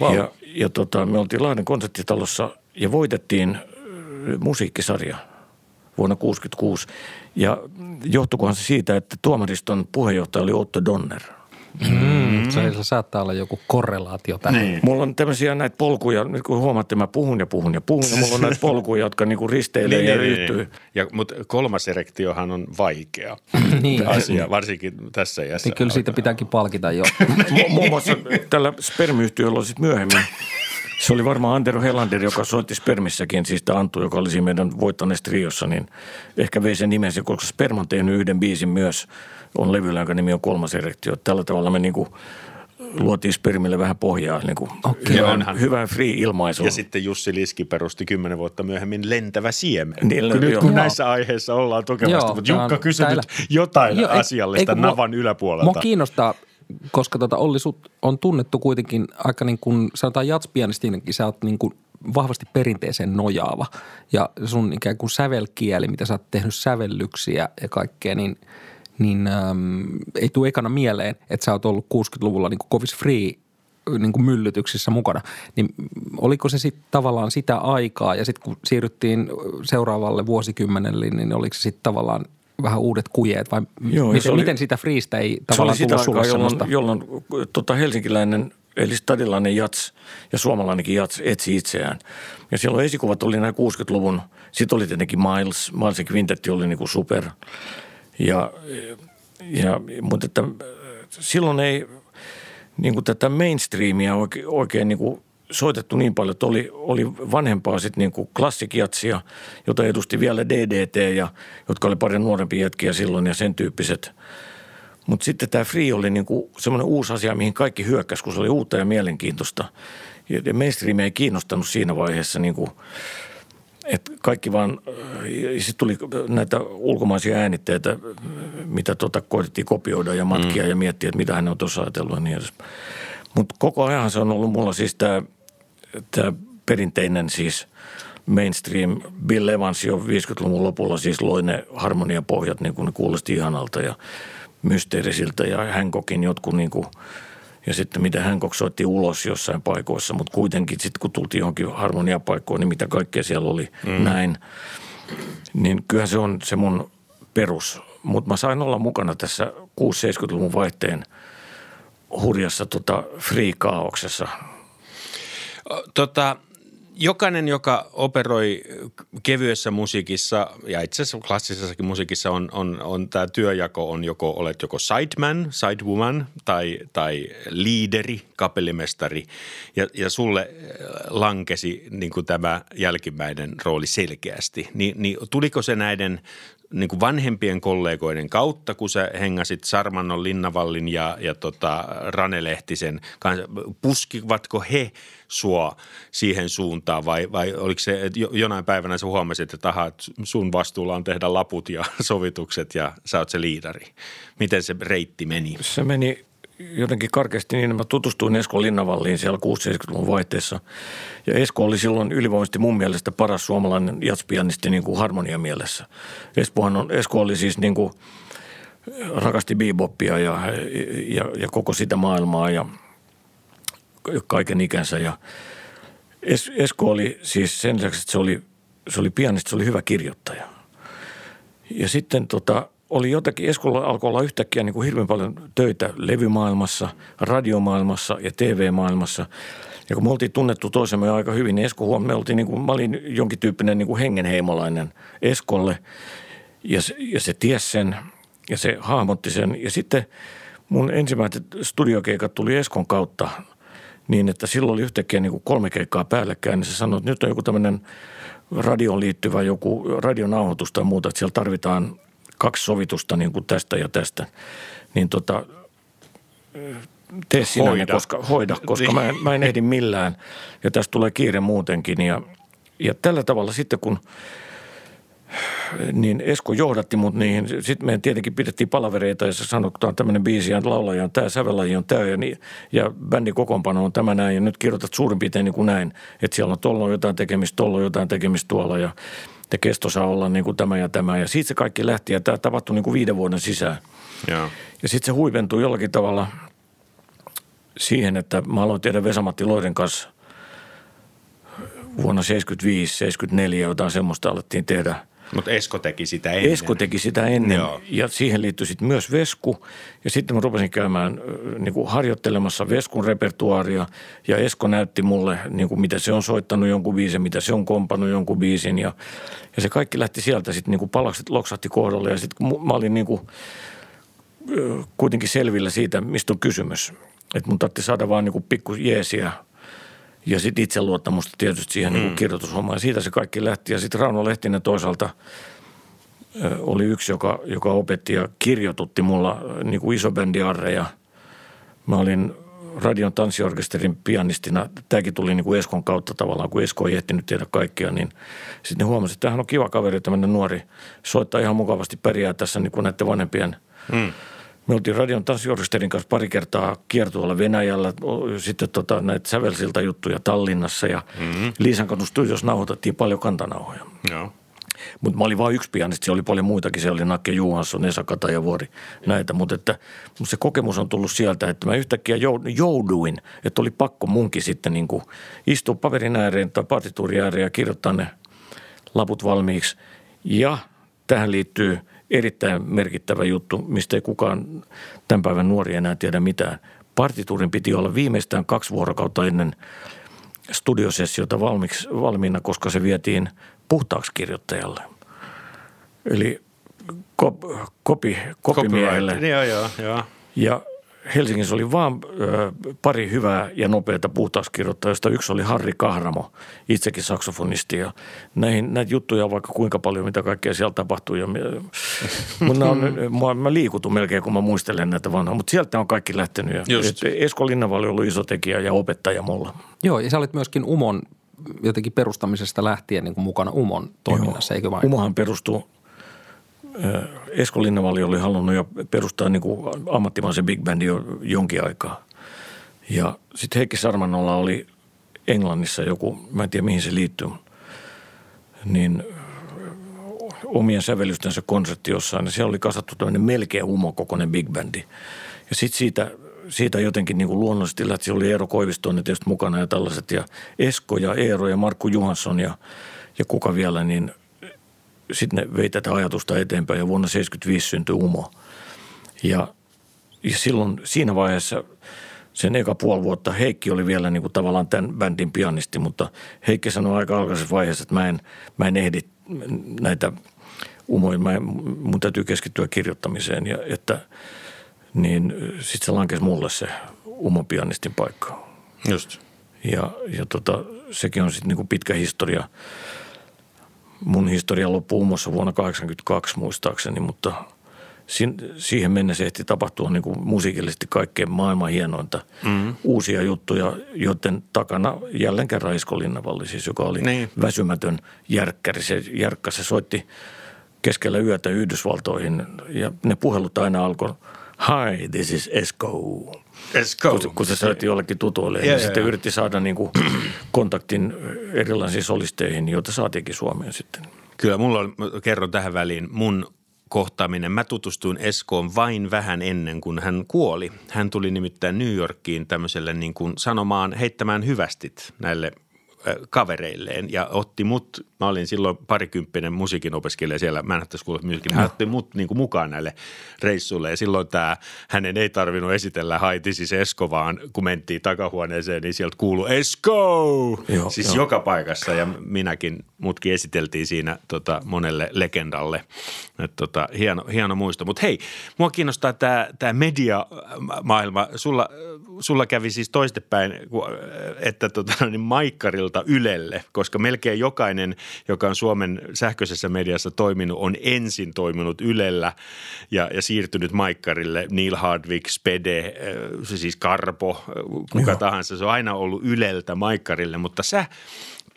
Wow. Ja, ja tota, me oltiin Lahden konserttitalossa ja voitettiin musiikkisarja vuonna 1966. Ja johtukohan se siitä, että tuomariston puheenjohtaja oli Otto Donner –
Mm. Se, se saattaa olla joku korrelaatio tähän. Niin.
Mulla on tämmöisiä näitä polkuja, nyt kun huomaatte, mä puhun ja puhun ja puhun, ja mulla on näitä polkuja, jotka niinku risteilee niin, ja niin, liittyy. Niin.
Ja, mutta kolmas erektiohan on vaikea niin. asia, varsinkin tässä iässä.
Niin kyllä siitä pitääkin palkita jo.
Muun muassa tällä spermiyhtiöllä on sitten myöhemmin se oli varmaan Antero Helander, joka soitti Spermissäkin, siis tämä Anttu, joka oli siinä meidän voittaneessa triossa, niin ehkä vei sen nimensä, koska Sperm on tehnyt yhden biisin myös, on levyllä, jonka nimi on Kolmas erektio. Tällä tavalla me niin kuin luotiin spermille vähän pohjaa, niin kuin okay. hyvän, hyvän free-ilmaisu.
Ja sitten Jussi Liski perusti kymmenen vuotta myöhemmin Lentävä siemen. Niin, nyt kun joo. näissä aiheissa ollaan tukevasti, mutta Jukka kysyi nyt jotain joo, asiallista ei, navan mua, yläpuolelta.
Mua kiinnostaa, koska tota Olli, sut on tunnettu kuitenkin aika niin kuin, sanotaan jatspianistinenkin, sä oot niin kuin vahvasti perinteeseen nojaava. Ja sun ikään kuin sävelkieli, mitä sä oot tehnyt sävellyksiä ja kaikkea, niin – niin äm, ei tule ekana mieleen, että sä oot ollut 60-luvulla niin kovis free niin kuin myllytyksissä mukana. Niin oliko se sitten tavallaan sitä aikaa ja sitten kun siirryttiin seuraavalle vuosikymmenelle, niin oliko se sitten tavallaan vähän uudet kujeet vai Joo, miten, oli, miten sitä freestä ei tavallaan
se oli sitä aikaa, jolloin, jolloin tota helsinkiläinen eli stadilainen jats ja suomalainenkin jats etsi itseään. Ja silloin esikuvat oli nämä 60-luvun, sitten oli tietenkin Miles, Miles Quintetti oli niin kuin super – ja, ja, mutta että silloin ei niin kuin tätä mainstreamia oikein, oikein niin kuin soitettu niin paljon, että oli, oli vanhempaa sitten niin kuin klassikiatsia, jota edusti vielä DDT ja jotka oli paljon nuorempia jätkiä silloin ja sen tyyppiset. Mutta sitten tämä free oli niin kuin semmoinen uusi asia, mihin kaikki hyökkäsi, kun se oli uutta ja mielenkiintoista. Ja mainstream ei kiinnostanut siinä vaiheessa niin kuin – et kaikki vaan, sitten tuli näitä ulkomaisia äänitteitä, mitä tota koitettiin kopioida ja matkia mm. ja miettiä, että mitä hän on tuossa ajatellut ja niin edes. Mutta koko ajan se on ollut mulla siis tämä perinteinen siis mainstream. Bill Evans jo 50-luvun lopulla siis loi ne harmoniapohjat, niin kuin ne kuulosti ihanalta ja mysteerisiltä ja Hancockin jotkut niin kuin – ja sitten mitä hän soitti ulos jossain paikoissa, mutta kuitenkin sitten kun tultiin johonkin harmoniapaikkoon, niin mitä kaikkea siellä oli mm. näin. Niin kyllähän se on se mun perus. Mutta mä sain olla mukana tässä 6-70-luvun vaihteen hurjassa tota free-kaauksessa.
Tota, jokainen, joka operoi kevyessä musiikissa ja itse asiassa klassisessakin musiikissa on, on, on tämä työjako on joko olet joko sideman, sidewoman tai, tai liideri, kapellimestari ja, ja sulle lankesi niin kuin tämä jälkimmäinen rooli selkeästi. Ni, niin tuliko se näiden niin kuin vanhempien kollegoiden kautta, kun sä hengasit Sarmannon, Linnavallin ja, ja tota Rane Lehtisen kanssa. Puskivatko he sua siihen suuntaan vai, vai oliko se, että jonain päivänä sä huomasit, että aha, sun vastuulla on tehdä laput ja sovitukset ja sä oot se liidari. Miten se reitti meni?
Se meni jotenkin karkeasti niin, että mä tutustuin Esko Linnavalliin siellä 60-luvun vaihteessa. Ja Esko oli silloin ylivoimaisesti mun mielestä paras suomalainen jatspianisti niin kuin harmonia mielessä. Espohan on, Esko oli siis niin kuin, rakasti beboppia ja, ja, ja, koko sitä maailmaa ja kaiken ikänsä. Ja es, Esko oli siis sen lisäksi, että se oli, se oli pianisti, se oli hyvä kirjoittaja. Ja sitten tota, oli jotakin, Eskolla alkoi olla yhtäkkiä niin kuin hirveän paljon töitä levymaailmassa, radiomaailmassa ja TV-maailmassa. Ja kun me oltiin tunnettu toisemme aika hyvin, niin Esko huom, me oltiin niin kuin, mä olin jonkin tyyppinen niin kuin hengenheimolainen Eskolle. Ja se, ja se ties sen ja se hahmotti sen. Ja sitten mun ensimmäiset studiokeikat tuli Eskon kautta niin, että silloin oli yhtäkkiä niin kuin kolme keikkaa päällekkäin. Niin se sanoi, että nyt on joku tämmöinen radioon liittyvä joku radionauhoitus tai muuta, että siellä tarvitaan kaksi sovitusta niin kuin tästä ja tästä, niin tota, tee sinä hoida. Ne, koska, hoida, koska mä, en, mä en ehdi millään ja tästä tulee kiire muutenkin. Ja, ja tällä tavalla sitten kun niin Esko johdatti mut niihin. Sitten me tietenkin pidettiin palavereita ja se sanoi, että on tämmöinen biisi ja laulaja on tämä, sävellaji on tämä ja, niin, ja bändin kokoonpano on tämä näin. Ja nyt kirjoitat suurin piirtein niin kuin näin, että siellä on tuolla on jotain tekemistä, tuolla on jotain tekemistä tuolla ja, ja kesto saa olla niin kuin tämä ja tämä. Ja siitä se kaikki lähti ja tämä tapahtui niin kuin viiden vuoden sisään.
Joo.
Ja sitten se huipentui jollakin tavalla siihen, että mä aloin tehdä Vesamatti Loiden kanssa vuonna 75-74 jotain semmoista alettiin tehdä –
mutta Esko teki sitä ennen.
Esko teki sitä ennen Joo. ja siihen liittyi sitten myös Vesku. Ja sitten mä rupesin käymään niin kuin harjoittelemassa Veskun repertuaaria ja Esko näytti mulle, niin kuin mitä se on soittanut jonkun biisin, mitä se on kompannut jonkun biisin. Ja, ja se kaikki lähti sieltä sitten niin kuin palakset loksahti kohdalle ja sitten mä olin niin kuin, kuitenkin selvillä siitä, mistä on kysymys. Että mun tarvitsi saada vaan niin kuin pikku jeesiä – ja sitten itseluottamusta tietysti siihen niin mm. niin kirjoitushommaan. Ja siitä se kaikki lähti. Ja sitten Rauno Lehtinen toisaalta oli yksi, joka, joka opetti ja kirjoitutti mulla niin kuin isobändiarreja. Mä olin radion tanssiorkesterin pianistina. Tämäkin tuli niin kuin Eskon kautta tavallaan, kun Esko ei ehtinyt tehdä kaikkea. Niin sitten ne huomasi, että tämähän on kiva kaveri, tämmöinen nuori. Soittaa ihan mukavasti pärjää tässä niin kuin näiden vanhempien mm me oltiin radion tanssiorkesterin kanssa pari kertaa kiertueella Venäjällä, sitten tota, näitä sävelsiltä juttuja Tallinnassa ja mm-hmm. Liisan kadun studios nauhoitettiin paljon kantanauhoja.
Joo.
Mutta mä olin vain yksi pianisti, se oli paljon muitakin, se oli Nakke Juhansson, Esa Katajavuori, näitä. Mutta että se kokemus on tullut sieltä, että mä yhtäkkiä jouduin, että oli pakko munkin sitten niin kuin istua paperin ääreen tai partituurin ääreen ja kirjoittaa ne laput valmiiksi. Ja tähän liittyy – erittäin merkittävä juttu, mistä ei kukaan tämän päivän nuori enää tiedä mitään. Partituurin piti olla viimeistään kaksi vuorokautta ennen studiosessiota valmiiksi, valmiina, koska se vietiin puhtaaksi kirjoittajalle. Eli kop, kopi, kopimiehelle.
Joo, joo, joo.
Ja Helsingissä oli vain pari hyvää ja nopeata puhtauskirjoittajaa, josta yksi oli Harri Kahramo, itsekin saksofonisti. Ja näihin, näitä juttuja on vaikka kuinka paljon, mitä kaikkea siellä tapahtuu. Ja, mutta on, mä, mä liikutun melkein, kun mä muistelen näitä vanhaa. Mutta sieltä on kaikki lähtenyt. Ja, Just. Esko Linnavali ollut iso tekijä ja opettaja mulla.
Joo, ja sä olit myöskin Umon jotenkin perustamisesta lähtien niin kuin mukana Umon toiminnassa, Joo. eikö vain?
Umohan perustuu Esko Linnavali oli halunnut jo perustaa niin kuin ammattimaisen big bandin jo jonkin aikaa. Ja sitten Heikki Sarmanolla oli Englannissa joku, mä en tiedä mihin se liittyy, niin omien sävellystensä konsertti jossain. Ja siellä oli kasattu tämmöinen melkein humokokoinen big bandi. Ja sitten siitä, siitä jotenkin niin kuin luonnollisesti lähti, se oli Eero Koivistoinen tietysti mukana ja tällaiset. Ja Esko ja Eero ja Markku Johansson ja, ja kuka vielä, niin sitten ne vei tätä ajatusta eteenpäin ja vuonna 1975 syntyi UMO. Ja, ja silloin siinä vaiheessa sen eka puoli vuotta Heikki oli vielä niin kuin tavallaan tämän bändin pianisti, mutta Heikki sanoi aika alkaisessa vaiheessa, että mä en, mä en ehdi näitä umoja, mä en, mun täytyy keskittyä kirjoittamiseen ja että niin sitten se lankesi mulle se umopianistin paikka.
Just.
Ja, ja tota, sekin on sitten niin kuin pitkä historia – mun historia loppui uumossa vuonna 1982 muistaakseni, mutta siihen mennessä ehti tapahtua niin kuin musiikillisesti kaikkein maailman hienointa. Mm-hmm. Uusia juttuja, joiden takana jälleen kerran Isko Linnavalli, siis, joka oli niin. väsymätön järkkäri. Se järkkä, se soitti keskellä yötä Yhdysvaltoihin ja ne puhelut aina alkoi – Hi, this is Esko.
Esko.
Kun, kun se soitti jollekin tutuille. Yeah, niin sitten yritti saada niin kuin kontaktin erilaisiin solisteihin, joita saatiinkin Suomeen sitten.
Kyllä, mulla on, kerron tähän väliin, mun kohtaaminen. Mä tutustuin Eskoon vain vähän ennen kuin hän kuoli. Hän tuli nimittäin New Yorkiin tämmöiselle niin kuin sanomaan, heittämään hyvästit näille kavereilleen ja otti mut, mä olin silloin parikymppinen musiikin opiskelija siellä Manhattan School of Music, hän otti mut niin kuin mukaan näille reissuille ja silloin tämä, hänen ei tarvinnut esitellä haiti siis Esko, vaan kun mentiin takahuoneeseen, niin sieltä kuului Esko, joo, siis joo. joka paikassa ja minäkin, mutkin esiteltiin siinä tota, monelle legendalle, Et, tota, hieno, hieno muisto, mutta hei, mua kiinnostaa tämä tää mediamaailma, sulla, sulla kävi siis toistepäin, että tota, niin Maikkarilla Yleilta Ylelle, koska melkein jokainen, joka on Suomen sähköisessä mediassa toiminut, on ensin toiminut Ylellä ja, ja siirtynyt Maikkarille. Neil Hardwick, Spede, äh, siis Karpo, kuka Joo. tahansa. Se on aina ollut Yleltä Maikkarille, mutta sä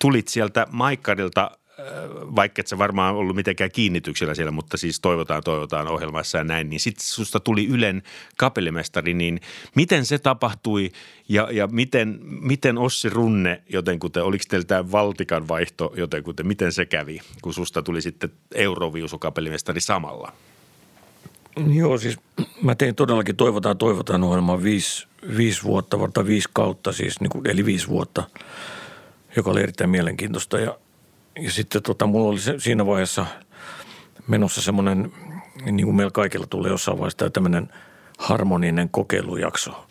tulit sieltä Maikkarilta vaikka et sä varmaan ollut mitenkään kiinnityksellä siellä, mutta siis toivotaan, toivotaan ohjelmassa ja näin, niin sitten susta tuli Ylen kapellimestari, niin miten se tapahtui ja, ja miten, miten Ossi Runne jotenkuten, oliko teillä tämä Valtikan vaihto jotenkuten, miten se kävi, kun susta tuli sitten Euroviusu kapellimestari samalla?
Joo, siis mä tein todellakin Toivotaan, toivotaan ohjelmaa viisi, viisi vuotta, varta viisi kautta siis, niin eli viisi vuotta, joka oli erittäin mielenkiintoista. Ja, ja sitten tota, mulla oli se, siinä vaiheessa menossa semmoinen, niin kuin meillä kaikilla tulee jossain vaiheessa tämmöinen harmoninen kokeilujakso.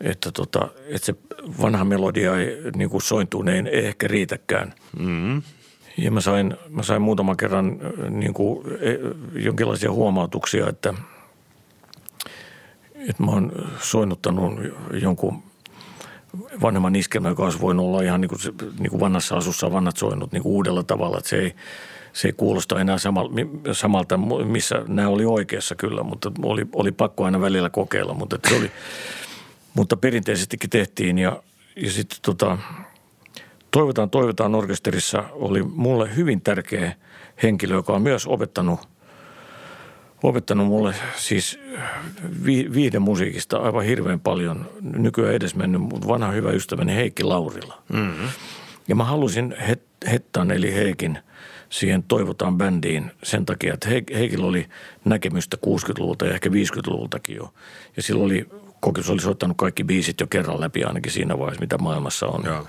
Että, tota, että se vanha melodia ei niin kuin sointuneen ei ehkä riitäkään. Mm-hmm. Ja mä sain, mä sain muutaman kerran niin kuin, e, jonkinlaisia huomautuksia, että, että mä oon soinnuttanut jonkun vanhemman iskelmän, joka olisi voinut olla ihan niin kuin, niin kuin vanhassa asussa vanhat soinnut niin kuin uudella tavalla. Että se ei, se ei kuulosta enää samalta, missä nämä oli oikeassa kyllä, mutta oli, oli pakko aina välillä kokeilla. Mutta, se oli, mutta perinteisestikin tehtiin ja, ja sitten tota, Toivotaan, toivotaan orkesterissa oli mulle hyvin tärkeä henkilö, joka on myös opettanut, opettanut mulle siis vi, viiden musiikista aivan hirveän paljon. Nykyään edes mennyt, mutta vanha hyvä ystäväni Heikki Laurila. Mm-hmm. Ja mä halusin het, Hettan eli Heikin siihen Toivotaan bändiin sen takia, että Heikillä oli näkemystä 60-luvulta ja ehkä 50-luvultakin jo. Ja silloin oli, kokis oli soittanut kaikki biisit jo kerran läpi ainakin siinä vaiheessa, mitä maailmassa on. Joo.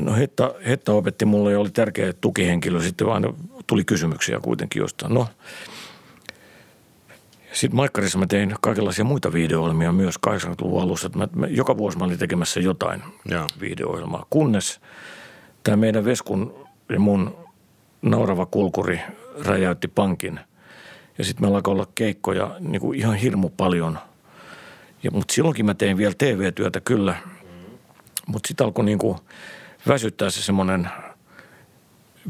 No Hetta, Hetta opetti mulle ja oli tärkeä tukihenkilö. Sitten vaan tuli kysymyksiä kuitenkin jostain. No, sitten Maikkarissa mä tein kaikenlaisia muita videoohjelmia myös 80-luvun alussa. Mä, mä, joka vuosi mä olin tekemässä jotain ja. videoohjelmaa. Kunnes tämä meidän Veskun ja mun naurava kulkuri räjäytti pankin. Ja sitten meillä alkoi olla keikkoja niin kuin ihan hirmu paljon. Ja, mutta silloinkin mä tein vielä TV-työtä kyllä – mutta sitten alkoi niinku väsyttää se semmoinen,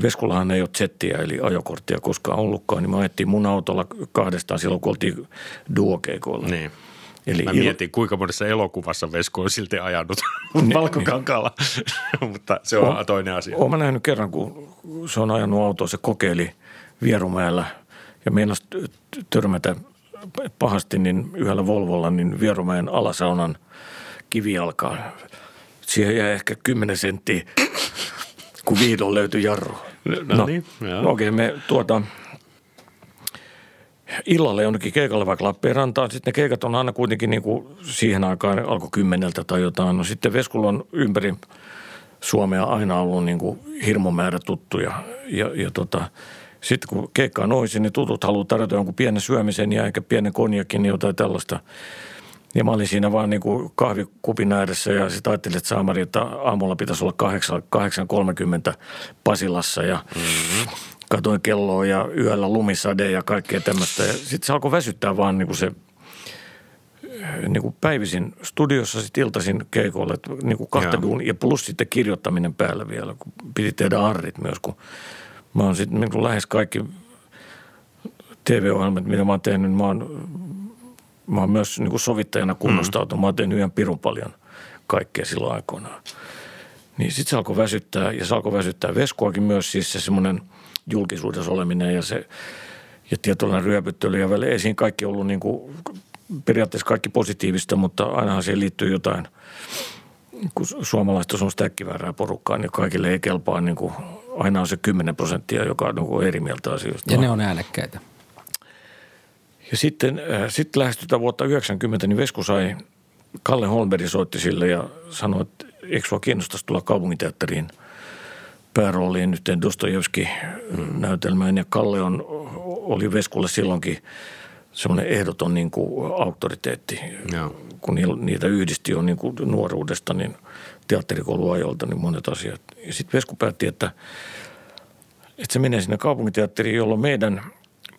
Veskulahan ei ole zettiä eli ajokorttia koskaan ollutkaan, niin me ajettiin mun autolla kahdestaan silloin, kun oltiin duokeikolla.
Niin. Eli Mä mietin, il... kuinka monessa elokuvassa Vesku on silti ajanut niin, valkokankalla, niin. mutta se on o, toinen asia.
Olen nähnyt kerran, kun se on ajanut autoa, se kokeili Vierumäellä ja meinasi törmätä pahasti niin yhdellä Volvolla niin Vierumäen alasaunan kivi alkaa Siihen jäi ehkä 10 senttiä, kun vihdoin löytyi jarru.
No, no niin,
no okei, okay, me tuota, illalle jonnekin keikalle vaikka Lappeenrantaan. Sitten ne keikat on aina kuitenkin niin kuin siihen aikaan alkoi kymmeneltä tai jotain. No sitten Veskulla on ympäri Suomea aina ollut niin kuin hirmu määrä tuttuja. Ja, ja tota, sitten kun keikka on oisin, niin tutut haluaa tarjota jonkun pienen syömisen ja ehkä pienen konjakin, niin jotain tällaista – ja mä olin siinä vaan niin kuin kahvikupin ääressä ja sitten ajattelin, että saamari, että aamulla pitäisi olla 8.30 Pasilassa ja mm-hmm. katoin kelloa ja yöllä lumisade ja kaikkea tämmöistä. Ja sitten se alkoi väsyttää vaan niin kuin se niin kuin päivisin studiossa, sitten iltaisin keikolle, että niin kuin kahta duun, ja plus sitten kirjoittaminen päällä vielä, kun piti tehdä arrit myös, kun mä oon sitten niin lähes kaikki TV-ohjelmat, mitä mä oon tehnyt, mä oon mä oon myös niin kuin sovittajana kunnostautunut. Mm. Mä oon tehnyt ihan pirun paljon kaikkea silloin aikoinaan. Niin sitten se alkoi väsyttää ja se alkoi väsyttää Veskuakin myös siis se semmoinen julkisuudessa oleminen ja se ja tietynlainen ryöpyttely ja väliin ei siinä kaikki ollut niin kuin, periaatteessa kaikki positiivista, mutta ainahan siihen liittyy jotain, kun suomalaista on stäkkiväärää porukkaa, niin kaikille ei kelpaa niin kuin, aina on se 10 prosenttia, joka on niin eri mieltä asioista.
Ja ne on äänekkäitä.
Ja sitten äh, sitten lähestytään vuotta 90, niin Vesku sai, Kalle Holmberg soitti sille ja sanoi, että eikö sua kiinnostaisi tulla kaupunginteatteriin päärooliin yhteen Dostojevski-näytelmään. Ja Kalle on, oli Veskulle silloinkin semmoinen ehdoton niin kuin auktoriteetti. Ja. Kun niitä yhdisti jo niin kuin nuoruudesta, niin teatterikouluajolta, niin monet asiat. Ja sitten Vesku päätti, että, että se menee sinne kaupunginteatteriin, jolloin meidän –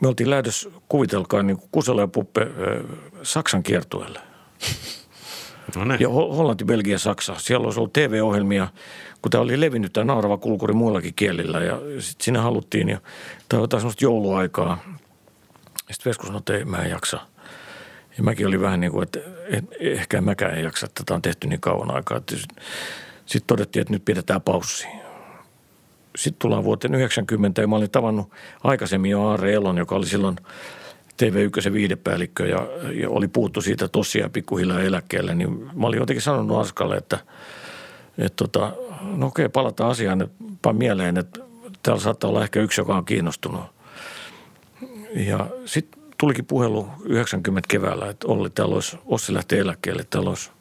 me oltiin lähdössä, kuvitelkaa, niin kuin Kusela ja Puppe Saksan kiertueelle. No niin. Ja Hollanti, Belgia, Saksa. Siellä olisi ollut TV-ohjelmia, kun tämä oli levinnyt tämä naurava kulkuri muillakin kielillä. Ja sitten siinä haluttiin, ja tämä jotain sellaista jouluaikaa. Sitten Vesku sanoi, että ei, mä en jaksa. Ja mäkin oli vähän niin kuin, että, että ehkä mäkään en jaksa, että tätä on tehty niin kauan aikaa. Sitten todettiin, että nyt pidetään paussi. Sitten tullaan vuoteen 90 ja mä olin tavannut aikaisemmin jo Aare Elon, joka oli silloin TV1 viidepäällikkö ja, ja oli puuttu siitä tosiaan pikkuhiljaa eläkkeelle, niin mä olin jotenkin sanonut Askalle, että, että tota, no okei, palataan asiaan, että mieleen, että täällä saattaa olla ehkä yksi, joka on kiinnostunut. Ja sitten tulikin puhelu 90 keväällä, että Olli, täällä olisi, Ossi lähtee eläkkeelle, täällä olisi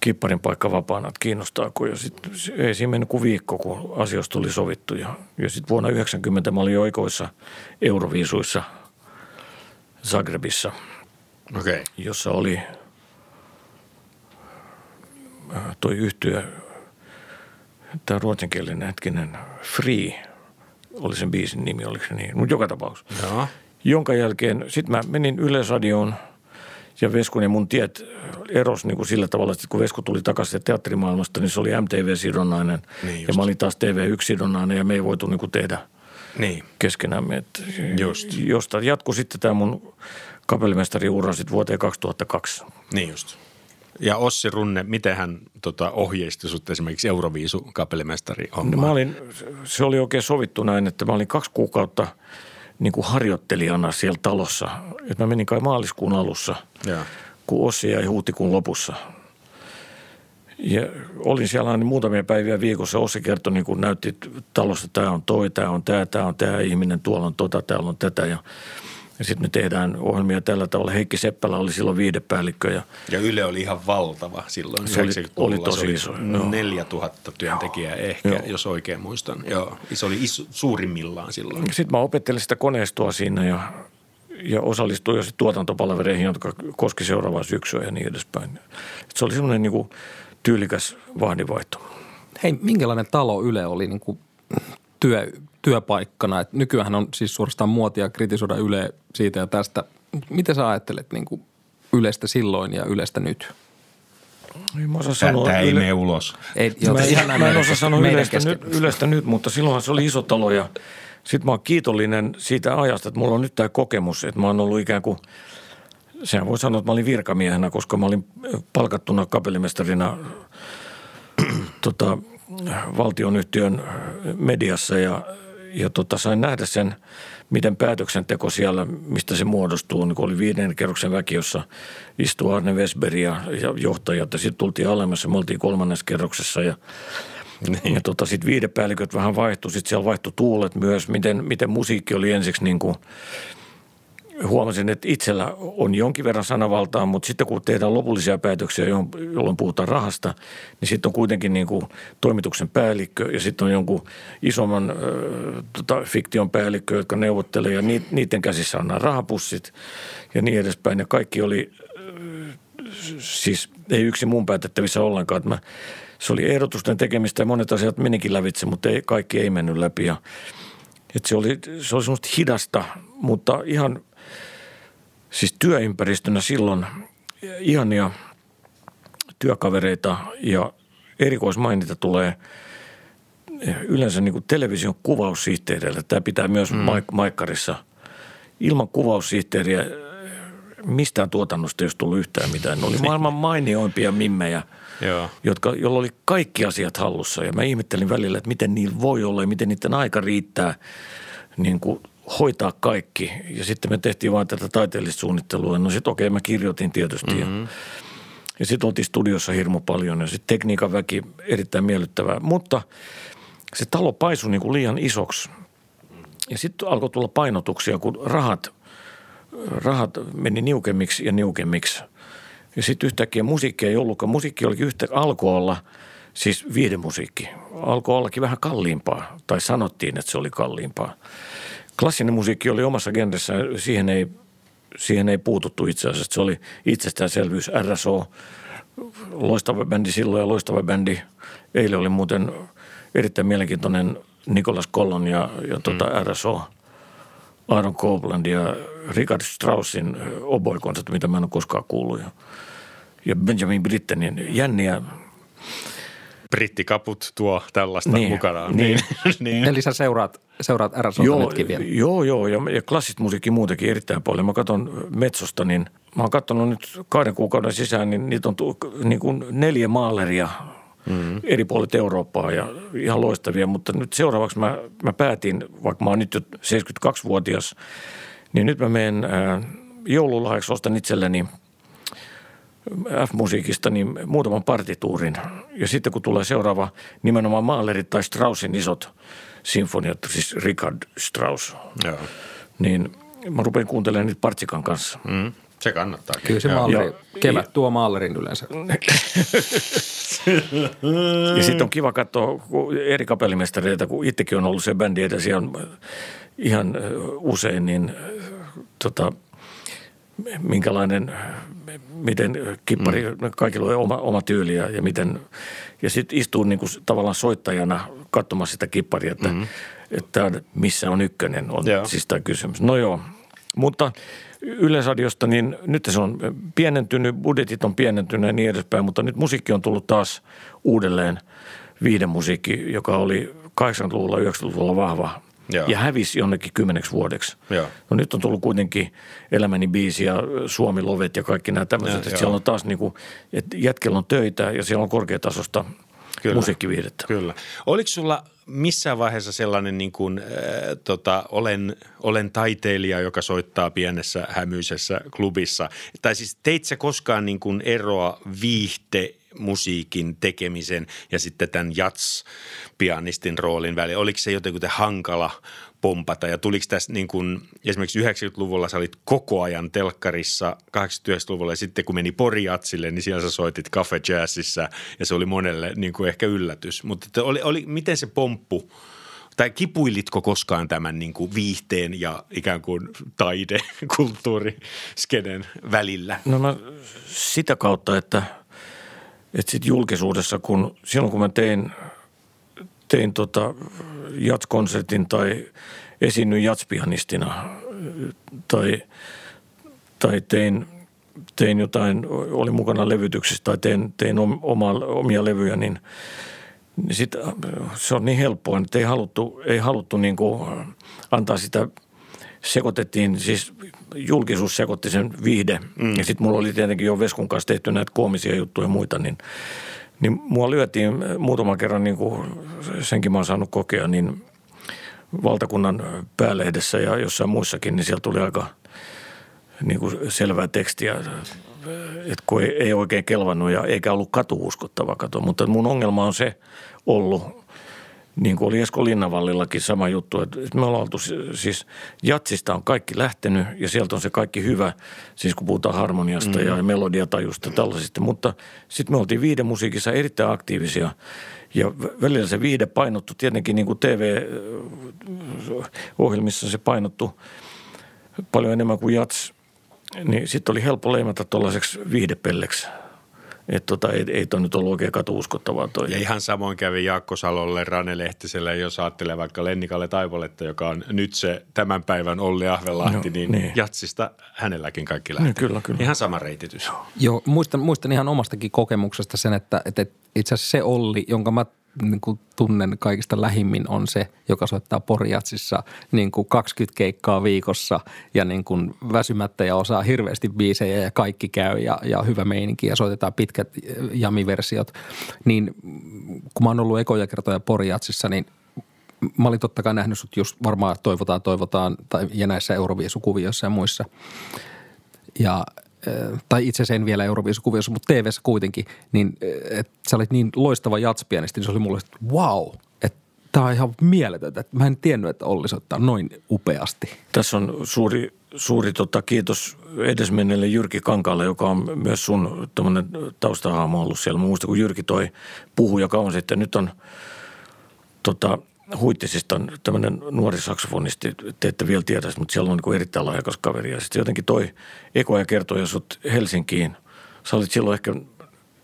kipparin paikka vapaana, että kiinnostaako. Ja sitten ei siinä mennyt kuin viikko, kun asioista tuli sovittu. Ja, ja sitten vuonna 90 mä olin oikoissa Euroviisuissa Zagrebissa,
okay.
jossa oli äh, toi yhtyö, tämä ruotsinkielinen hetkinen Free, oli sen biisin nimi, oliko se niin, mutta joka tapauksessa. Jonka jälkeen sitten mä menin Yleisradioon ja Veskun ja mun tiet eros niin kuin sillä tavalla, että kun Vesku tuli takaisin teatterimaailmasta, niin se oli MTV-sidonnainen
Niin just.
ja mä olin taas TV1-sidonnainen ja me ei voitu niin kuin tehdä
Niin.
keskenämme. Et
Just.
Josta jatkui sitten tämä mun kapellimestariura sitten vuoteen 2002.
Niin just. Ja Ossi Runne, miten hän tota, ohjeisti sut esimerkiksi Euroviisu kapellimestari
No mä olin, se oli oikein sovittu näin, että mä olin kaksi kuukautta niin kuin harjoittelijana siellä talossa. Et mä menin kai maaliskuun alussa,
Joo.
kun Ossi jäi huhtikuun lopussa. Ja olin siellä aina muutamia päiviä viikossa. Ossi kertoi, niin kun näytti talossa, tämä on toi, tämä on tämä, tämä on tämä ihminen, tuolla on tota, täällä on tätä. Ja, ja sitten me tehdään ohjelmia tällä tavalla. Heikki Seppälä oli silloin viidepäällikkö ja
Ja Yle oli ihan valtava silloin.
Se oli-
90-luvulla.
oli tosi
se oli
iso, joo.
4000 työntekijää ehkä,
Joo.
jos oikein muistan. Joo, se oli iso, suurimmillaan silloin.
Sitten mä opettelin sitä koneistoa siinä ja, ja osallistuin jo sitten tuotantopalvereihin, jotka koski seuraavaa syksyä ja niin edespäin. Et se oli semmoinen niin tyylikäs vahdinvaihto.
Hei, minkälainen talo Yle oli niin kuin työ, työpaikkana? Et nykyään on siis suorastaan muotia kritisoida Yle siitä ja tästä. Miten sä ajattelet niin kuin Ylestä silloin ja Ylestä nyt?
Ei mä osaa sanoa.
Tämä ei
Yle-
mene ulos.
Ei,
Mä,
ihan
mä en osaa sanoa yleistä nyt, yleistä nyt, mutta silloinhan se oli iso talo ja sitten mä oon kiitollinen siitä ajasta, että mulla on nyt tämä kokemus, että mä oon ollut ikään kuin, sehän voi sanoa, että mä olin virkamiehenä, koska mä olin palkattuna kapellimestarina tota, valtionyhtiön mediassa ja, ja tota, sain nähdä sen, miten päätöksenteko siellä, mistä se muodostuu, niin oli viiden kerroksen väki, jossa istui Arne Vesberg ja, ja johtajat ja sitten tultiin alemmas ja me oltiin kolmannessa kerroksessa ja niin. Ja tota, sitten viidepäälliköt vähän vaihtui, sitten siellä vaihtui tuulet myös, miten, miten musiikki oli ensiksi niin kuin, huomasin, että itsellä on jonkin verran sanavaltaa, mutta sitten kun tehdään lopullisia päätöksiä, jolloin puhutaan rahasta, niin sitten on kuitenkin niin kuin toimituksen päällikkö ja sitten on jonkun isomman äh, tota, fiktion päällikkö, jotka neuvottelee ja ni, niiden käsissä on nämä rahapussit ja niin edespäin. Ja kaikki oli äh, siis ei yksi mun päätettävissä ollenkaan. Että mä, se oli ehdotusten tekemistä ja monet asiat menikin lävitse, mutta ei, kaikki ei mennyt läpi. Ja, että se, oli, se oli semmoista hidasta, mutta ihan siis työympäristönä silloin ihania työkavereita ja erikoismainita tulee yleensä niin kuin television kuvaussihteereille. Tämä pitää myös mm. maik- maikkarissa. Ilman kuvaussihteeriä mistään tuotannosta ei olisi tullut yhtään mitään. Ne oli maailman mainioimpia mimmejä,
Joo.
jotka, jolla oli kaikki asiat hallussa. Ja mä ihmettelin välillä, että miten niillä voi olla ja miten niiden aika riittää niin kuin hoitaa kaikki. Ja sitten me tehtiin vain tätä taiteellista suunnittelua. No sitten okei, okay, mä kirjoitin tietysti. Mm-hmm. Ja, ja sitten oltiin studiossa hirmu paljon ja sitten tekniikan väki erittäin miellyttävää. Mutta se talo paisui niin kuin liian isoksi. Ja sitten alkoi tulla painotuksia, kun rahat, rahat meni niukemmiksi ja niukemmiksi. Ja sitten yhtäkkiä musiikki ei ollutkaan. Musiikki oli yhtä, alkoi olla, siis viidemusiikki, alkoi ollakin vähän kalliimpaa. Tai sanottiin, että se oli kalliimpaa. Klassinen musiikki oli omassa genressä, siihen ei, siihen ei puututtu itse asiassa. Se oli itsestäänselvyys. RSO, loistava bändi silloin ja loistava bändi. Eilen oli muuten erittäin mielenkiintoinen Nikolas Kollon ja, ja tuota mm. RSO, Aaron Copeland ja Richard Straussin oboikonsertti, mitä mä en ole koskaan kuullut. Ja, ja Benjamin Brittenin jänniä.
Brittikaput tuo tällaista
Niin,
mukanaan.
niin.
niin.
Eli sä seuraat, seuraat RSOta
Joo,
nytkin vielä.
joo, joo, ja, ja klassista musiikkia muutenkin erittäin paljon. Mä katson Metsosta, niin mä oon katsonut nyt kahden kuukauden sisään, niin niitä on tu, niin kuin neljä maaleria mm-hmm. eri puolet Eurooppaa ja ihan loistavia. Mutta nyt seuraavaksi mä, mä päätin, vaikka mä oon nyt jo 72-vuotias, niin nyt mä menen äh, joululahjaksi ostan itselleni F-musiikista niin muutaman partituurin. Ja sitten kun tulee seuraava nimenomaan Mahlerit tai Straussin isot sinfoniat, siis Richard Strauss, Joo. niin mä rupean kuuntelemaan niitä Partsikan kanssa. Mm.
Se kannattaa.
Kyllä se maaleri, ja, kevät ja, tuo maalerin yleensä.
ja sitten on kiva katsoa eri kapellimestareita, kun itsekin on ollut se bändi edessä ihan, ihan usein, niin tota, minkälainen, miten kippari, mm. kaikilla on oma, oma tyyli ja, ja miten, ja sitten istuu niin kuin tavallaan soittajana katsomassa sitä kipparia, että, mm. että missä on ykkönen, on joo. siis tämä kysymys. No joo, mutta Yleisradiosta, niin nyt se on pienentynyt, budjetit on pienentynyt ja niin edespäin, mutta nyt musiikki on tullut taas uudelleen viiden musiikki, joka oli 80-luvulla, 90-luvulla vahva Joo. ja hävisi jonnekin kymmeneksi vuodeksi. Joo. No nyt on tullut kuitenkin Elämäni biisi ja Suomi Lovet ja kaikki nämä tämmöiset. Ja, että siellä on taas niin kuin, että jätkellä on töitä ja siellä on korkeatasosta Kyllä. musiikkiviihdettä.
Kyllä. Oliko sulla missään vaiheessa sellainen niin kuin, äh, tota, olen, olen taiteilija, joka soittaa pienessä hämyisessä klubissa? Tai siis teit sä koskaan niin kuin eroa viihte musiikin tekemisen ja sitten tämän jats-pianistin roolin välillä? Oliko se jotenkin hankala pompata ja tuliko tässä niin kuin, esimerkiksi 90-luvulla sä olit koko ajan telkkarissa 89-luvulla ja sitten kun meni Poriatsille, niin siellä sä soitit Cafe Jazzissa ja se oli monelle niin kuin ehkä yllätys. Mutta oli, oli, miten se pomppu tai kipuilitko koskaan tämän niin kuin viihteen ja ikään kuin taide, kulttuuri, skenen välillä?
No mä sitä kautta, että, että sit julkisuudessa, kun silloin kun mä tein, tein tota jatskonsertin tai esiinnyin jatspianistina tai, tai tein, tein jotain, oli mukana levytyksessä tai tein, tein oma, omia levyjä, niin, niin sit, se on niin helppoa, että ei haluttu, ei haluttu niin antaa sitä sekoitettiin, siis julkisuus sekoitti sen viihde. Mm. Ja sitten mulla oli tietenkin jo Veskun kanssa tehty näitä koomisia juttuja ja muita, niin, niin mua lyötiin muutaman kerran, niin kuin senkin mä oon saanut kokea, niin valtakunnan päälehdessä ja jossain muissakin, niin siellä tuli aika niin kuin selvää tekstiä, että kun ei, ei oikein kelvannut ja eikä ollut katuuskottava kato. Mutta mun ongelma on se ollut, niin kuin oli Esko Linnanvallillakin sama juttu, että me ollaan oltu, siis jatsista on kaikki lähtenyt ja sieltä on se kaikki hyvä, siis kun puhutaan harmoniasta mm-hmm. ja melodiatajusta tällaisista, mutta sitten me oltiin viiden musiikissa erittäin aktiivisia ja välillä se viide painottu tietenkin niin kuin TV-ohjelmissa se painottu paljon enemmän kuin jats, niin sitten oli helppo leimata tuollaiseksi viihdepelleksi – että tota, ei, ei toi nyt ollut oikein katuuskottavaa toi.
Ja ihan samoin kävi Jaakko Salolle, Rane Lehtiselle, jos ajattelee vaikka Lennikalle Taivoletta, joka on nyt se tämän päivän Olli Ahvelahti, no, niin, niin, jatsista hänelläkin kaikki lähtee.
Niin, kyllä, kyllä.
Ihan sama reititys.
Joo, muistan, muistan ihan omastakin kokemuksesta sen, että, että itse asiassa se Olli, jonka mä niin kuin tunnen kaikista lähimmin on se, joka soittaa Porjatsissa niin kuin 20 keikkaa viikossa ja niin kuin väsymättä ja osaa hirveästi biisejä ja kaikki käy ja, ja hyvä meininki ja soitetaan pitkät jamiversiot. Niin kun mä oon ollut ekoja kertoja Porjatsissa, niin mä olin totta kai nähnyt sut just varmaan toivotaan, toivotaan tai, ja näissä Euroviisukuvioissa ja muissa. Ja tai itse asiassa en vielä Euroviisukuviossa, mutta tv kuitenkin, niin että sä olit niin loistava jatspianisti, niin se oli mulle, että wow, että tämä on ihan mieletöntä. Mä en tiennyt, että Olli soittaa noin upeasti.
Tässä on suuri, suuri tota, kiitos edesmenneelle Jyrki Kankaalle, joka on myös sun taustahaamo ollut siellä. Mä muistan, kun Jyrki toi puhuja kauan sitten. Nyt on tota, Huittisista on tämmöinen nuori saksofonisti, te ette vielä tiedä, mutta siellä on niin erittäin lahjakas kaveri. Ja sitten jotenkin toi Eko ja kertoi sut Helsinkiin. Sä olit silloin ehkä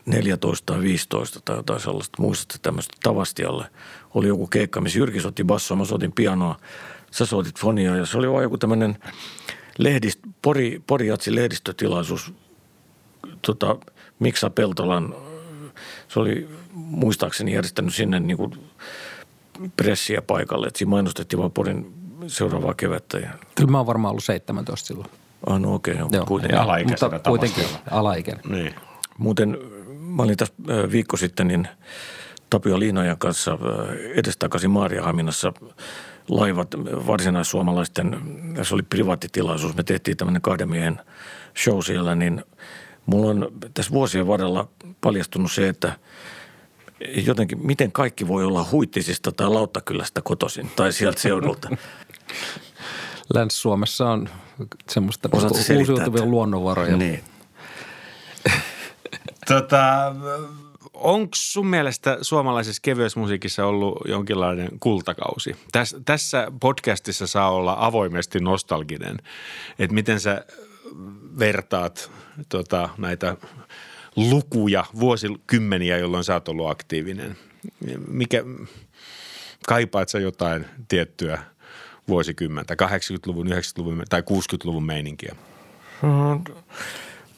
14 tai 15 tai jotain sellaista, muistatte tämmöistä Tavastialle. Oli joku keikka, missä Jyrki soitti bassoa, mä soitin pianoa, sä soitit fonia ja se oli vaan joku tämmöinen lehdist, Pori, Poriatsi lehdistötilaisuus, tota, Miksa Peltolan, se oli muistaakseni järjestänyt sinne niin kuin pressiä paikalle, että siinä mainostettiin vaan Porin seuraavaa kevättä. Ja...
Kyllä mä oon varmaan ollut 17 silloin.
Ah, no okei, okay,
Joo, kuitenkin.
Alaikäisenä
mutta kuitenkin alaikäinen.
Niin. Muuten mä olin tässä viikko sitten niin Tapio Liinojan kanssa edestakaisin Maariahaminassa laivat varsinaissuomalaisten, se oli privaattitilaisuus, me tehtiin tämmöinen kahden miehen show siellä, niin mulla on tässä vuosien varrella paljastunut se, että jotenkin, miten kaikki voi olla huittisista tai Lauttakylästä kotoisin tai sieltä seudulta.
Länsi-Suomessa on semmoista uusiutuvia luonnonvaroja.
Niin.
tota, onko sun mielestä suomalaisessa kevyessä musiikissa ollut jonkinlainen kultakausi? Täs, tässä podcastissa saa olla avoimesti nostalginen, että miten sä vertaat tota, näitä lukuja, vuosikymmeniä, jolloin sä oot ollut aktiivinen. Mikä, kaipaat sä jotain tiettyä vuosikymmentä, 80-luvun, 90-luvun tai 60-luvun meininkiä?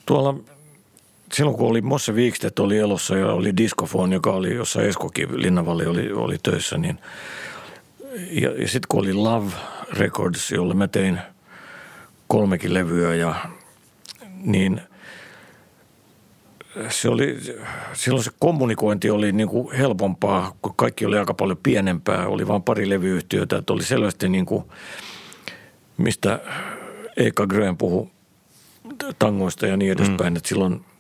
Tuolla silloin kun oli Mosse Wikstedt oli elossa ja oli Discofon, joka oli, jossa Eskokin Linnanvalli oli, oli töissä, niin ja, ja sitten kun oli Love Records, jolle mä tein kolmekin levyä ja niin se oli, silloin se kommunikointi oli niin kuin helpompaa, kun kaikki oli aika paljon pienempää. Oli vain pari levyyhtiötä, että oli selvästi niin kuin, mistä Eka Grön puhui tangoista ja niin edespäin, mm. että silloin –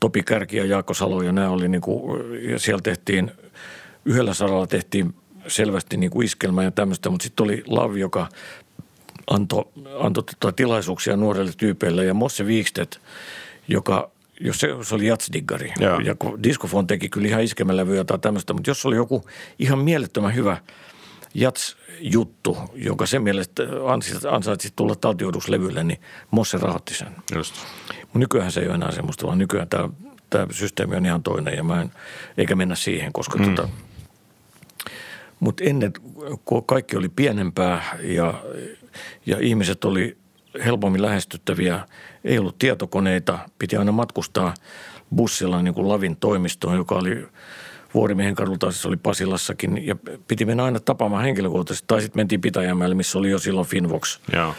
Topi Kärki ja Jaakko Salo ja nämä oli niin kuin, ja siellä tehtiin, yhdellä saralla tehtiin selvästi niin kuin iskelmä ja tämmöistä, mutta sitten oli Lav, joka antoi anto tota tilaisuuksia nuorille tyypeille ja Mosse Wikstedt, joka jos se, se oli jatsdiggari. Ja, ja Discofon teki kyllä ihan iskemälävyjä tai tämmöistä, mutta jos oli joku ihan mielettömän hyvä jats-juttu, jonka sen mielestä ansaitsi tulla taltioiduslevylle, niin Mosse rahoitti sen.
Just.
Nykyään se ei ole enää semmoista, vaan nykyään tämä, tämä systeemi on ihan toinen ja mä en, eikä mennä siihen, koska mm. tota, mutta ennen, kun kaikki oli pienempää ja, ja ihmiset oli helpommin lähestyttäviä, ei ollut tietokoneita, piti aina matkustaa bussilla niin kuin Lavin toimistoon, joka oli Vuorimiehen kadulta, siis oli Pasilassakin, ja piti mennä aina tapaamaan henkilökohtaisesti, tai sitten mentiin Pitäjämäelle, missä oli jo silloin Finvox.
Joo.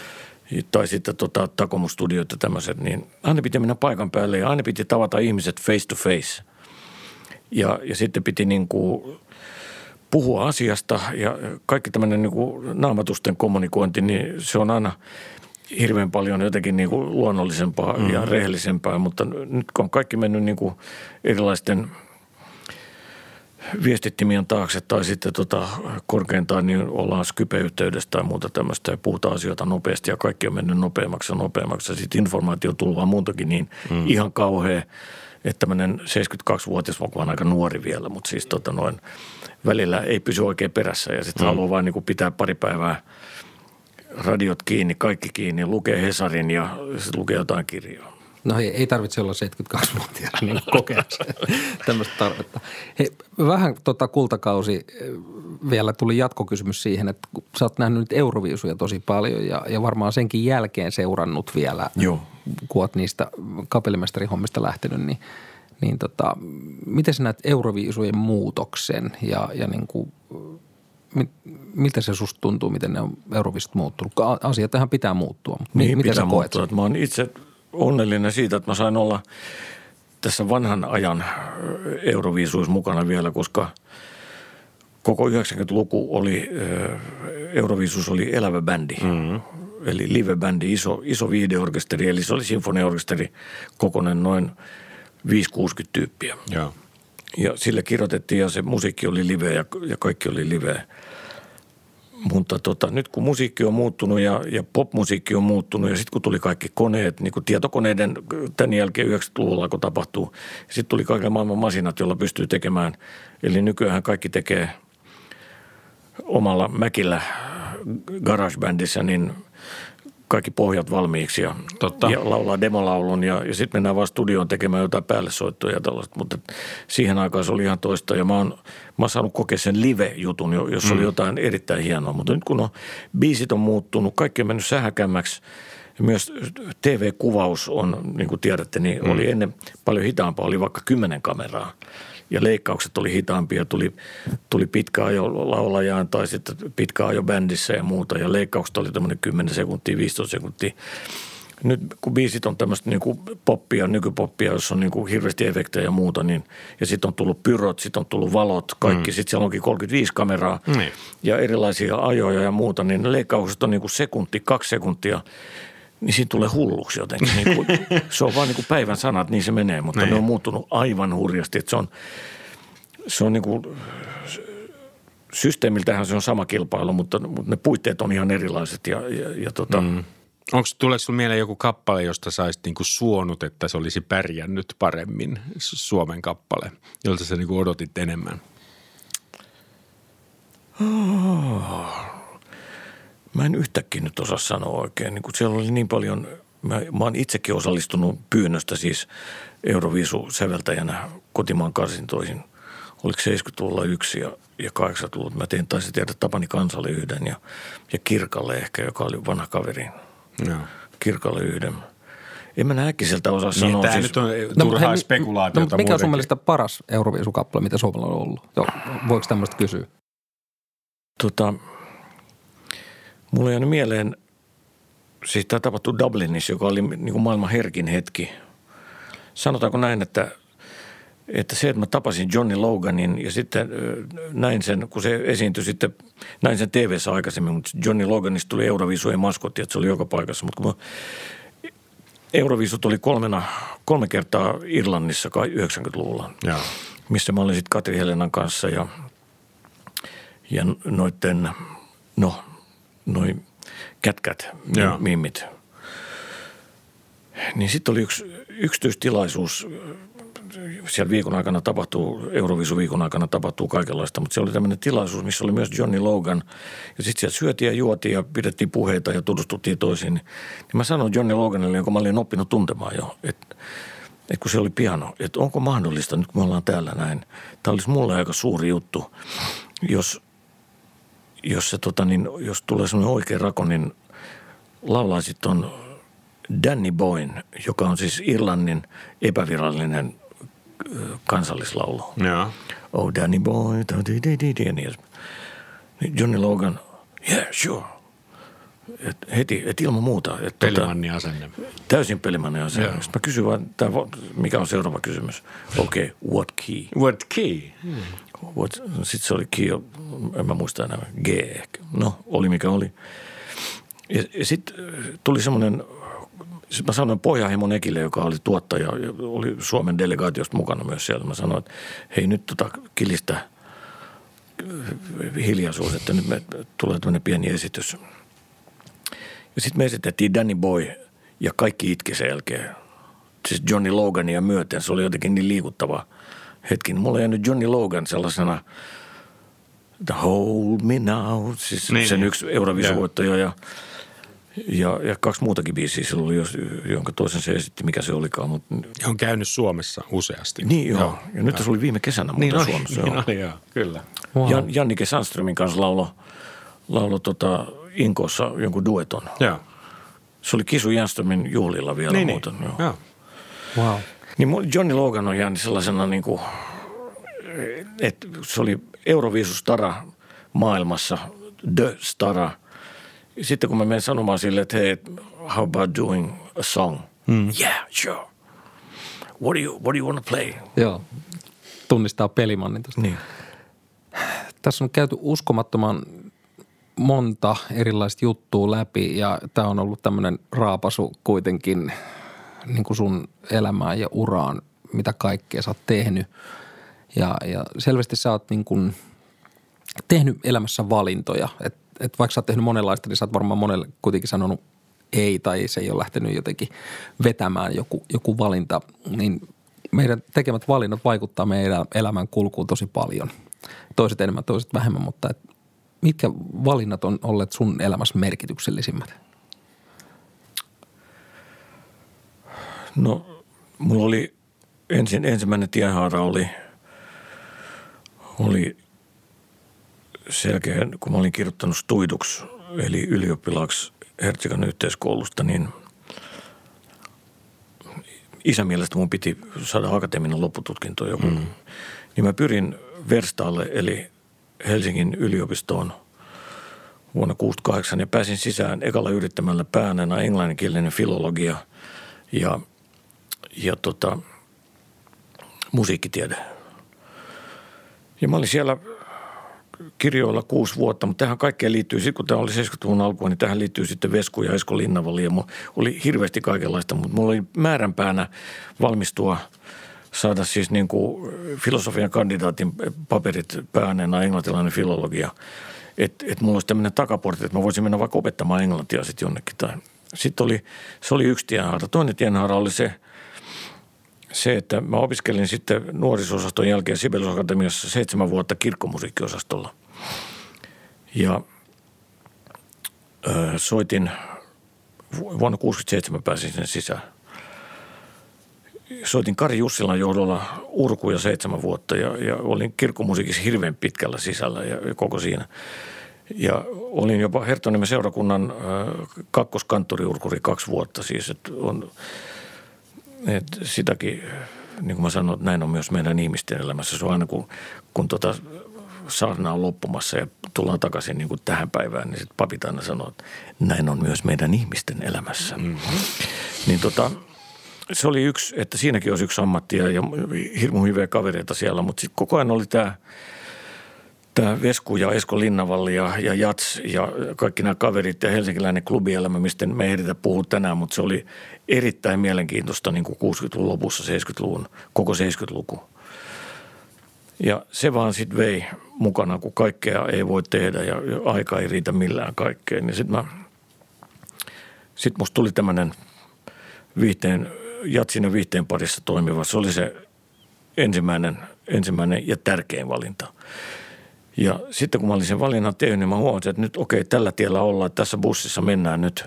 Tai sitten tota, Takomustudiot ja tämmöiset, niin aina piti mennä paikan päälle ja aina piti tavata ihmiset face to face. Ja, ja sitten piti niin kuin puhua asiasta. Ja kaikki tämmöinen niin kuin naamatusten kommunikointi, niin se on aina hirveän paljon jotenkin niin kuin luonnollisempaa mm. ja rehellisempää, mutta nyt kun on kaikki mennyt niin kuin erilaisten – viestittimien taakse tai sitten tota, korkeintaan niin ollaan Skype-yhteydessä tai muuta tämmöistä ja puhutaan asioita nopeasti ja kaikki on mennyt nopeammaksi ja nopeammaksi. Sitten informaatio tullut vaan muutakin niin mm. ihan kauhea, että tämmöinen 72-vuotias, on aika nuori vielä, mutta siis tota noin, välillä ei pysy oikein perässä ja sitten mm. haluaa vain niin pitää pari päivää radiot kiinni, kaikki kiinni, lukee Hesarin ja sitten lukee jotain kirjaa.
No ei, ei tarvitse olla 72-vuotiaana niin kokea tämmöistä tarvetta. Hei, vähän tota kultakausi eh, vielä tuli jatkokysymys siihen, että kun sä oot nähnyt nyt Euroviisuja tosi paljon ja, ja varmaan senkin jälkeen seurannut vielä,
Joo.
kun oot niistä kapellimestarihommista lähtenyt, niin, niin tota, miten sä näet Euroviisujen muutoksen ja, ja niin kuin, miltä se susta tuntuu, miten ne on Euroviisut muuttunut? Asiat tähän pitää muuttua.
Niin, miten pitää sä koet muuttua. Mä oon itse onnellinen siitä, että mä sain olla tässä vanhan ajan Euroviisuissa mukana vielä, koska koko 90-luku oli, Euroviisuus oli elävä bändi. Mm-hmm. Eli live-bändi, iso, iso viideorkesteri, eli se oli sinfoniaorkesteri kokonen noin 5-60 tyyppiä.
Ja.
ja sille kirjoitettiin ja se musiikki oli live ja, ja kaikki oli live. Mutta tota, nyt kun musiikki on muuttunut ja, ja popmusiikki on muuttunut ja sitten kun tuli kaikki koneet, niin kuin tietokoneiden tämän jälkeen 90-luvulla kun tapahtuu, sitten tuli kaiken maailman masinat, joilla pystyy tekemään. Eli nykyään kaikki tekee omalla Mäkillä GarageBandissä, niin kaikki pohjat valmiiksi ja, Totta. ja laulaa demolaulun ja, ja sitten mennään vaan studioon tekemään jotain päällesoittoja ja tällaista. Mutta siihen aikaan se oli ihan toista ja mä oon, mä oon saanut kokea sen live-jutun, jos mm. oli jotain erittäin hienoa. Mutta nyt kun on, biisit on muuttunut, kaikki on mennyt sähäkämmäksi myös TV-kuvaus on, niin kuin tiedätte, niin mm. oli ennen paljon hitaampaa, oli vaikka kymmenen kameraa – ja leikkaukset oli hitaampia, tuli, tuli pitkä ajo laulajaan tai sitten pitkä ajo bändissä ja muuta ja leikkaukset oli tämmöinen 10 sekuntia, 15 sekuntia. nyt kun biisit on tämmöistä niin kuin poppia, nykypoppia, jossa on niin kuin hirveästi efektejä ja muuta, niin, ja sitten on tullut pyrot, sitten on tullut valot, kaikki, mm. sitten siellä onkin 35 kameraa
Niin.
ja erilaisia ajoja ja muuta, niin leikkaukset on niin kuin sekunti, kaksi sekuntia, niin siinä tulee hulluksi jotenkin. Niin kuin, se on vaan niin kuin päivän sanat, niin se menee, mutta
Niin.
ne on muuttunut aivan hurjasti, että se on, se on niin kuin, systeemiltähän se on sama kilpailu, mutta, mutta ne puitteet on ihan erilaiset ja, ja, ja tota, mm.
Onko tuleeko sinulle mieleen joku kappale, josta saisit niinku suonut, että se olisi pärjännyt paremmin, Su- Suomen kappale, jolta sä niinku odotit enemmän?
Mä en yhtäkkiä nyt osaa sanoa oikein. Niin kun siellä oli niin paljon, mä, mä oon itsekin osallistunut pyynnöstä siis Euroviisu-säveltäjänä kotimaan karsintoihin. Oliko 70-luvulla yksi ja, ja 80-luvulla. Mä tein, taisin tehdä Tapani Kansalle yhden ja, ja Kirkalle ehkä, joka oli vanha kaveri.
Joo.
Kirkalle yhden. En mä näe äkkiseltä osaa
Niin,
sanoa.
tämä
siis,
nyt on
No,
turhaa
hei,
spekulaatiota
no, mikä on sun
muutenkin.
mielestä paras Euroviisukappale, mitä Suomella on ollut? Joo, voiko tämmöistä kysyä?
tota, mulla jäänyt mieleen, siis tämä tapahtui Dublinissa, joka oli niin kuin maailman herkin hetki. Sanotaanko näin, että, että se, että mä tapasin Johnny Loganin ja sitten näin sen, kun se esiintyi sitten, näin sen tv aikaisemmin, mutta Johnny Loganista tuli Euroviisujen maskotti, että se oli joka paikassa, mutta kun mä, Euroviisut oli kolmena, kolme kertaa Irlannissa kai 90-luvulla
Joo.
missä mä olin sitten Katri Helenan kanssa ja, ja noitten, no, noin kätkät,
Joo.
mimmit. Niin sitten oli yksi yksityistilaisuus, siellä viikon aikana tapahtuu, Euroviisu viikon aikana tapahtuu kaikenlaista, mutta se oli tämmöinen tilaisuus, missä oli myös Johnny Logan. Ja sitten siellä syötiin ja juotiin ja pidettiin puheita ja tutustuttiin toisiin. Niin mä sanoin Johnny Loganille, jonka mä olin oppinut tuntemaan jo, että että kun se oli piano, että onko mahdollista, nyt kun me ollaan täällä näin, tämä olisi mulle aika suuri juttu, jos, jos, se, tota, niin, jos tulee semmoinen oikea rako, niin laulaisit ton Danny Boyn, joka on siis Irlannin epävirallinen kansallislaulu.
Joo.
Oh, Danny Boy, da, di, di, di, di, ja niin. Niin Johnny Logan, yeah, sure. Et heti, et ilman muuta. Et tota,
Pelimanni asenne.
Täysin pelimanne asia.
Joo.
Sitten mä kysyin vaan, tää, mikä on seuraava kysymys? Okei, okay, what key?
What key?
What, sitten se oli key, en mä muista enää, G ehkä. No, oli mikä oli. Ja, ja sitten tuli semmoinen, mä sanoin Pohjahemon Ekille, joka oli tuottaja, ja oli Suomen delegaatiosta mukana myös siellä. Mä sanoin, että hei nyt tota kilistä äh, hiljaisuus, että nyt me tulee tämmöinen pieni esitys. Ja sitten me esitettiin Danny Boy ja kaikki itki sen jälkeen. Siis Johnny Logania myöten. Se oli jotenkin niin liikuttava hetki. Mulla on jäänyt Johnny Logan sellaisena The Hold Me Now, siis
Niin,
niin, sen
niin.
yksi Eurovisuvoittaja ja, ja, ja kaksi muutakin biisiä sillä oli, jonka toisen se esitti, mikä se olikaan. Mutta,
Ja on käynyt Suomessa useasti.
niin joo. joo. Ja nyt se oli viime kesänä
Niin
muuten
oli,
Suomessa.
niin
joo.
oli, joo. Kyllä.
Wow.
Jan, Jannike Sandströmin kanssa laulo, laulo tota Inkossa jonkun dueton.
Joo.
Se oli Kisu Jänströmin juhlilla vielä
Niin, niin.
muuten. Joo.
Joo.
Wow.
Niin Johnny Logan on jäänyt sellaisena niin kuin, että se oli Euroviisustara maailmassa, the stara. Sitten kun mä menen sanomaan sille, että hei, how about doing a song? Mm. Yeah, sure. What do you, what do you want to play?
Joo. Tunnistaa pelimannin tuosta.
Niin.
Tässä on käyty uskomattoman monta erilaista juttua läpi ja tämä on ollut tämmöinen raapasu kuitenkin niin kuin sun elämään ja uraan, mitä kaikkea sä oot tehnyt. Ja, ja selvästi sä oot niin kuin tehnyt elämässä valintoja. Et, et vaikka sä oot tehnyt monenlaista, niin sä oot varmaan monelle kuitenkin sanonut ei tai se ei ole lähtenyt jotenkin vetämään joku, joku valinta. Niin meidän tekemät valinnat vaikuttaa meidän elämän kulkuun tosi paljon. Toiset enemmän, toiset vähemmän, mutta et mitkä valinnat on olleet sun elämässä merkityksellisimmät?
No, mulla oli ensin, ensimmäinen tiehaara oli, oli selkeä, kun mä olin kirjoittanut stuiduksi, eli ylioppilaaksi Hertsikan yhteiskoulusta, niin isän mielestä mun piti saada akateeminen loppututkinto joku. Mm. Niin mä pyrin Verstaalle, eli Helsingin yliopistoon vuonna 68 ja pääsin sisään ekalla yrittämällä päänenä englanninkielinen filologia ja, ja tota, musiikkitiede. Ja mä olin siellä kirjoilla kuusi vuotta, mutta tähän kaikkeen liittyy, sitten kun tämä oli 70-luvun alkua, niin tähän liittyy sitten Vesku ja Esko Linnavalli ja oli hirveästi kaikenlaista, mutta mulla oli määränpäänä valmistua saada siis niin kuin filosofian kandidaatin paperit pääneenä englantilainen filologia. Että et mulla olisi tämmöinen takaportti, että mä voisin mennä vaikka opettamaan englantia sitten jonnekin. Tai. Sitten oli, se oli yksi tienhaara. Toinen tienhaara oli se – se, että mä opiskelin sitten nuorisosaston jälkeen Sibelius Akatemiassa seitsemän vuotta kirkkomusiikkiosastolla. Ja ö, soitin, vuonna 67 pääsin sen sisään. Soitin Kari Jussilan johdolla urkuja seitsemän vuotta ja, ja olin kirkkomusiikissa hirveän pitkällä sisällä ja, ja koko siinä. Ja olin jopa Herttoniemen seurakunnan kakkoskanttoriurkuri kaksi vuotta siis, että on – et sitäkin, niin kuin mä sanoin, että näin on myös meidän ihmisten elämässä. Se on aina kun, kun tota saarna on loppumassa ja tullaan takaisin niin kuin tähän päivään, niin sitten papit aina sanoo, että näin on myös meidän ihmisten elämässä. Mm-hmm. Niin tota, se oli yksi, että siinäkin olisi yksi ammatti ja hirmu hyviä kavereita siellä, mutta sitten koko ajan oli tämä – tämä Vesku ja Esko Linnavalli ja, ja Jats ja kaikki nämä kaverit ja helsinkiläinen klubielämä, mistä me ei ehditä puhua tänään, mutta se oli erittäin mielenkiintoista niin kuin 60-luvun lopussa, 70-luvun, koko 70-luku. Ja se vaan sitten vei mukana, kun kaikkea ei voi tehdä ja aika ei riitä millään kaikkeen. Niin sitten sit musta tuli tämmöinen viihteen, jatsin ja viihteen parissa toimiva. Se oli se ensimmäinen, ensimmäinen ja tärkein valinta. Ja sitten kun mä olin sen valinnan tehnyt, niin mä huomasin, että nyt okei, tällä tiellä ollaan, että tässä bussissa mennään nyt.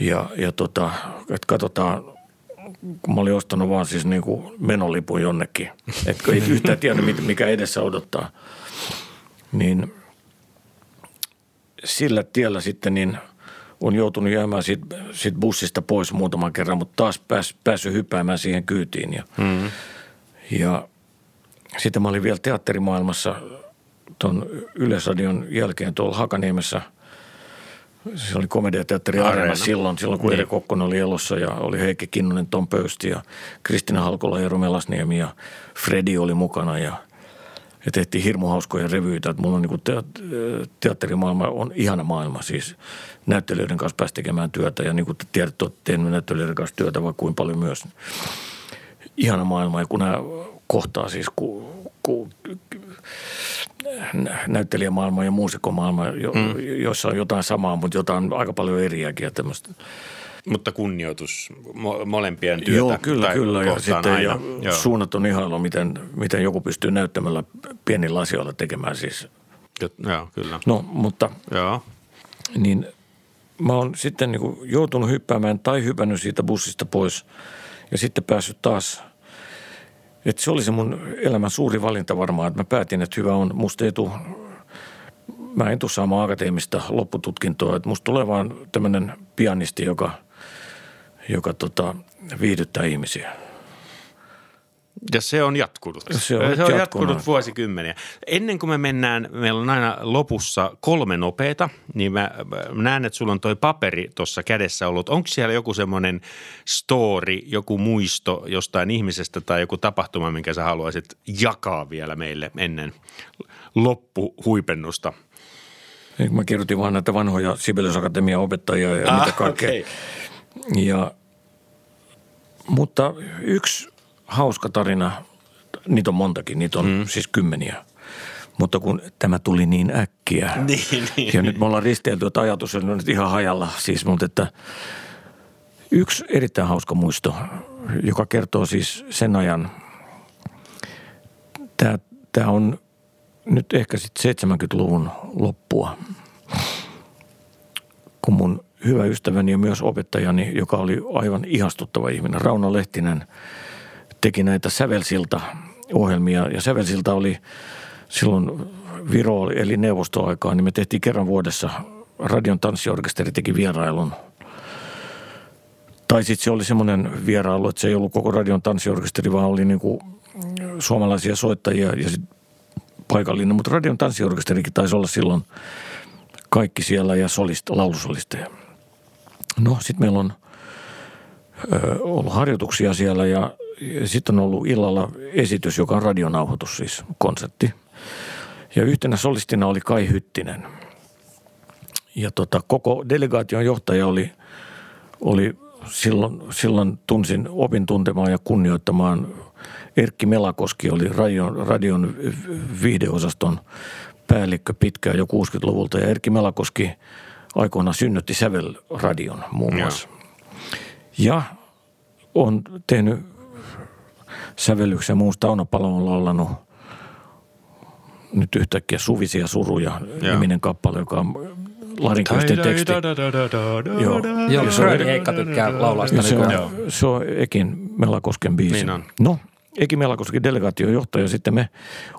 Ja, ja tota, että katsotaan, kun mä olin ostanut vaan siis niin kuin menolipun jonnekin, että ei yhtään tiedä, mikä edessä odottaa. Niin sillä tiellä sitten niin on joutunut jäämään siitä, siitä bussista pois muutaman kerran, mutta taas pääs, päässyt hyppäämään siihen kyytiin. Ja, mm-hmm. ja sitten mä olin vielä teatterimaailmassa tuon Yleisradion jälkeen tuolla Hakaniemessä. Se oli komediateatteri Areena silloin, silloin kun niin. Eri Kokkonen oli elossa ja oli Heikki Kinnunen, Tom Pöysti ja Kristina Halkola ja Melasniemi ja Fredi oli mukana ja, ja tehtiin hirmu hauskoja revyitä. Että mulla on niin teatterimaailma on ihana maailma siis näyttelijöiden kanssa pääsi tekemään työtä ja niin kuin te tiedätte, teen näyttelijöiden kanssa työtä vaikka kuin paljon myös. Ihana maailma ja kun nämä kohtaa siis, kun, kun näyttelijämaailma ja muusikomaailma, jo, mm. joissa on jotain samaa, mutta jotain aika paljon eriäkin ja tämmöistä.
Mutta kunnioitus mo- molempien työtä.
Joo, kyllä, kyllä. Ja sitten aina. ja suunnaton ihailu, miten, miten joku pystyy näyttämällä pienillä asioilla tekemään siis.
Joo, kyllä.
No, mutta
Joo.
niin mä oon sitten niin joutunut hyppäämään tai hypännyt siitä bussista pois ja sitten päässyt taas – et se oli se mun elämän suuri valinta varmaan, että mä päätin, että hyvä on, musta ei mä en tule saamaan akateemista loppututkintoa, että musta tulee vaan tämmöinen pianisti, joka, joka tota, viihdyttää ihmisiä.
Ja se on jatkunut.
Se on, se on jatkunut
vuosikymmeniä. Ennen kuin me mennään, meillä on aina lopussa kolme nopeita, niin mä, mä näen, että sulla on toi paperi tuossa kädessä ollut. Onko siellä joku semmoinen story, joku muisto jostain ihmisestä tai joku tapahtuma, minkä sä haluaisit jakaa vielä meille ennen loppuhuipennusta?
Mä kirjoitin vaan näitä vanhoja Sibelius Akatemian opettajia ja ah, mitä kaikkea. Okay. Ja, mutta yksi hauska tarina. Niitä on montakin, niitä on mm. siis kymmeniä. Mutta kun tämä tuli niin äkkiä.
Niin, niin.
Ja nyt me ollaan risteilty, että ajatus on nyt ihan hajalla. Siis, mutta että yksi erittäin hauska muisto, joka kertoo siis sen ajan. Tämä, tämä on nyt ehkä sitten 70-luvun loppua, kun mun hyvä ystäväni ja myös opettajani, joka oli aivan ihastuttava ihminen, Rauno Lehtinen – teki näitä sävelsilta-ohjelmia. Ja sävelsilta oli silloin Viro eli neuvostoaikaa, niin me tehtiin kerran vuodessa Radion tanssiorkesteri teki vierailun. Tai sitten se oli semmoinen vierailu, että se ei ollut koko Radion tanssiorkesteri, vaan oli niinku suomalaisia soittajia ja sitten paikallinen. Mutta Radion tanssiorkesterikin taisi olla silloin kaikki siellä ja solista, laulusolisteja. No sitten meillä on ö, ollut harjoituksia siellä ja sitten on ollut illalla esitys, joka on radionauhoitus siis, konsertti. Ja yhtenä solistina oli Kai Hyttinen. Ja tota, koko delegaation johtaja oli, oli silloin, silloin tunsin, opin tuntemaan ja kunnioittamaan Erkki Melakoski oli radion, radion viihdeosaston päällikkö pitkään jo 60-luvulta ja Erkki Melakoski aikoinaan synnytti Sävel-radion muun muassa. Ja on tehnyt sävellyksen muusta Tauno Palo on nyt yhtäkkiä Suvisia suruja ja. niminen kappale, joka on Larinkoisten teksti.
Joo, Joo Frödi Heikka tykkää laulaa sitä
se, on, se on Ekin Melakosken biisi. Niin on. No, Eki Melakosken delegaation johtaja, sitten me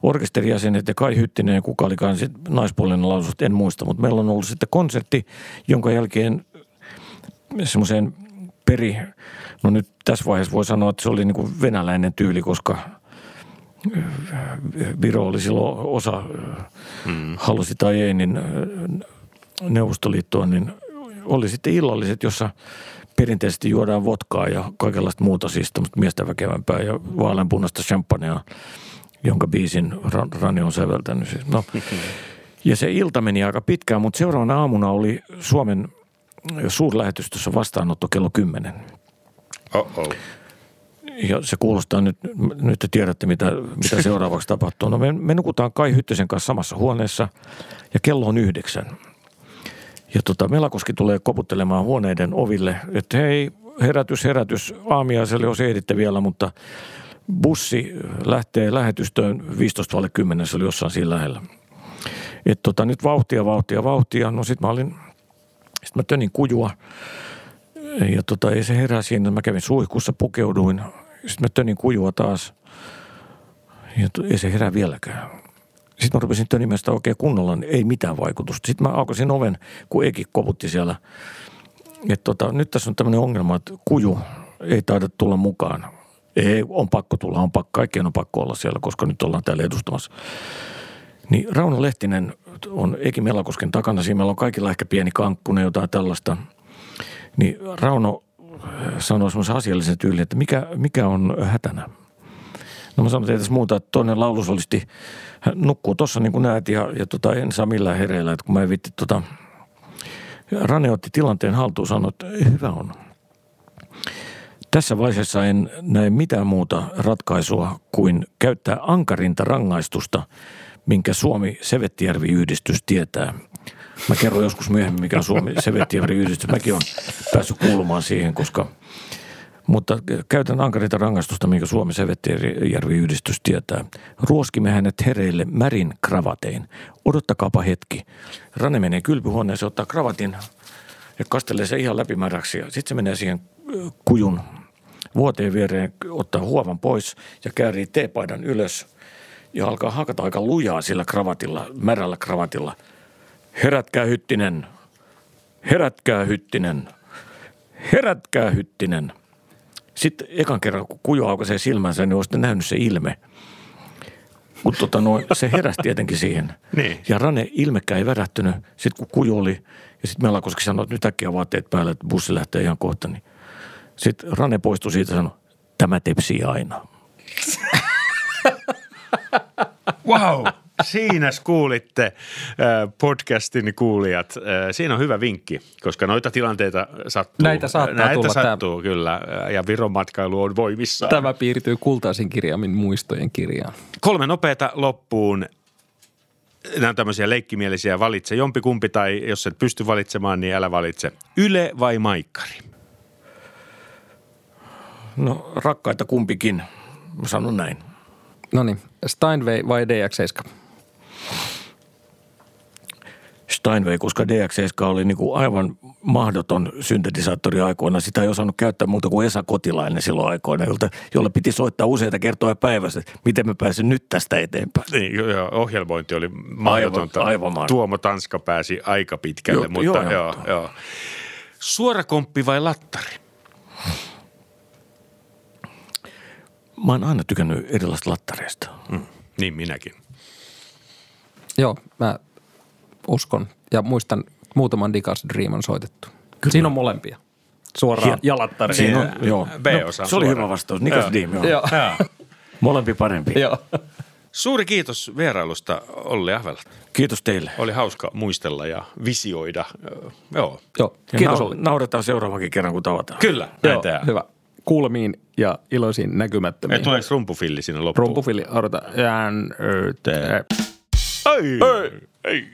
orkesterijäsenet ja Kai Hyttinen ja kuka olikaan sitten naispuolinen lausus, en muista, mutta meillä on ollut sitten konsertti, jonka jälkeen semmoiseen peri, no nyt tässä vaiheessa voi sanoa, että se oli niin kuin venäläinen tyyli, koska Viro oli silloin osa, mm. halusi tai ei, niin Neuvostoliittoon, niin oli sitten illalliset, jossa perinteisesti juodaan votkaa ja kaikenlaista muuta, siis tämmöistä miestä väkevämpää ja vaaleanpunaista champagnea, jonka biisin Rani on säveltänyt. Siis. No. Ja se ilta meni aika pitkään, mutta seuraavana aamuna oli Suomen suurlähetystössä vastaanotto kello 10.
Oh-oh.
Ja se kuulostaa nyt, nyt te tiedätte mitä, mitä seuraavaksi tapahtuu. No me, me nukutaan Kai Hyttösen kanssa samassa huoneessa ja kello on yhdeksän – ja tota, Melakoski tulee koputtelemaan huoneiden oville, että hei, herätys, herätys, aamiaiselle jos ehditte vielä, mutta bussi lähtee lähetystöön 15 10, se oli jossain siinä lähellä. Et tota, nyt vauhtia, vauhtia, vauhtia. No sit mä olin, sit mä tönin kujua ja tota, ei se herää siinä. Mä kävin suihkussa, pukeuduin. Sitten mä tönin kujua taas ja ei se herää vieläkään. Sitten mä rupesin tönimään sitä oikein kunnolla, niin ei mitään vaikutusta. Sitten mä aukasin oven, kun Eki koputti siellä. Että tota, nyt tässä on tämmöinen ongelma, että kuju ei taida tulla mukaan. Ei, on pakko tulla, on pakko, kaikkien on pakko olla siellä, koska nyt ollaan täällä edustamassa. Niin Rauno Lehtinen on Eki Melakosken takana, siinä meillä on kaikilla ehkä pieni kankkunen, jotain tällaista. Niin Rauno sanoi semmoisen asiallisen tyylin, että mikä, mikä on hätänä – No mä sanoin, että ei tässä muuta, että toinen laulusolisti nukkuu tuossa niin kuin näet ja, ja tota, en saa millään hereillä, että kun mä en vitti tota, Rane otti tilanteen haltuun sanoi, että hyvä on. Tässä vaiheessa en näe mitään muuta ratkaisua kuin käyttää ankarinta rangaistusta, minkä Suomi Sevettijärvi-yhdistys tietää. Mä kerron joskus myöhemmin, mikä on Suomi Sevettijärvi-yhdistys. Mäkin on päässyt kuulumaan siihen, koska – mutta käytän ankarinta rangaistusta, minkä Suomen Sevettijärvi-yhdistys tietää. Ruoskimme hänet hereille märin kravatein. Odottakaapa hetki. Rane menee kylpyhuoneeseen, ottaa kravatin ja kastelee se ihan läpimäräksi. Sitten se menee siihen kujun vuoteen viereen, ottaa huovan pois ja käärii teepaidan ylös ja alkaa hakata aika lujaa sillä kravatilla, märällä kravatilla. Herätkää hyttinen, herätkää hyttinen, herätkää hyttinen – sitten ekan kerran, kun kujo aukaisee silmänsä, niin on nähnyt se ilme. Mutta tota, no, se heräsi tietenkin siihen.
niin.
Ja Rane ilmekään ei värähtynyt. Sitten kun kujo oli, ja sitten Melakoski sanoi, että nyt äkkiä vaatteet päälle, että bussi lähtee ihan kohta. Niin. Sitten Rane poistui siitä ja sanoi, tämä tepsii aina.
wow. Siinä kuulitte äh, podcastin kuulijat. Äh, siinä on hyvä vinkki, koska noita tilanteita sattuu.
Näitä saattaa
Näitä
tulla.
sattuu tämä... kyllä ja Viron matkailu on voimissaan.
Tämä piirtyy kultaisin kirjaimin muistojen kirjaan.
Kolme nopeata loppuun. Nämä on tämmöisiä leikkimielisiä. Valitse jompi kumpi tai jos et pysty valitsemaan, niin älä valitse. Yle vai Maikkari?
No rakkaita kumpikin, mä sanon näin.
No niin, Steinway vai DX7?
Steinway, koska DX7 oli niin kuin aivan mahdoton syntetisaattori aikoina. Sitä ei osannut käyttää muuta kuin Esa Kotilainen silloin aikoina, jolta, jolle piti soittaa useita kertoja päivässä, että miten mä pääsen nyt tästä eteenpäin.
Niin, joo, ohjelmointi oli mahdotonta.
Aivan, aivan.
Tuomo Tanska pääsi aika pitkälle, joo, mutta joo, joo, joo. Suorakomppi vai lattari?
Mä oon aina tykännyt erilaisista lattareista.
Mm, niin minäkin.
Joo, mä uskon. Ja muistan, muutaman Digas Dream on soitettu. Siinä on molempia. Suoraan
Hieno.
jalattariin.
Siinä on, joo.
B-osa
No, se oli hyvä vastaus. Nikos Deem, joo.
Joo.
Joo.
Molempi parempi.
Joo.
Suuri kiitos vierailusta Olli Ahvela.
Kiitos teille.
Oli hauska muistella ja visioida. Joo.
Joo.
Ja
Kiitos Olli.
nauretaan seuraavakin kerran, kun tavataan.
Kyllä, näin
Joo,
tehdään.
hyvä. Kuulemiin ja iloisiin näkymättömiin.
Tuleeko rumpufilli sinne loppuun?
Rumpufili, odota. Jään, ö, te-
Ei. Ei. ei.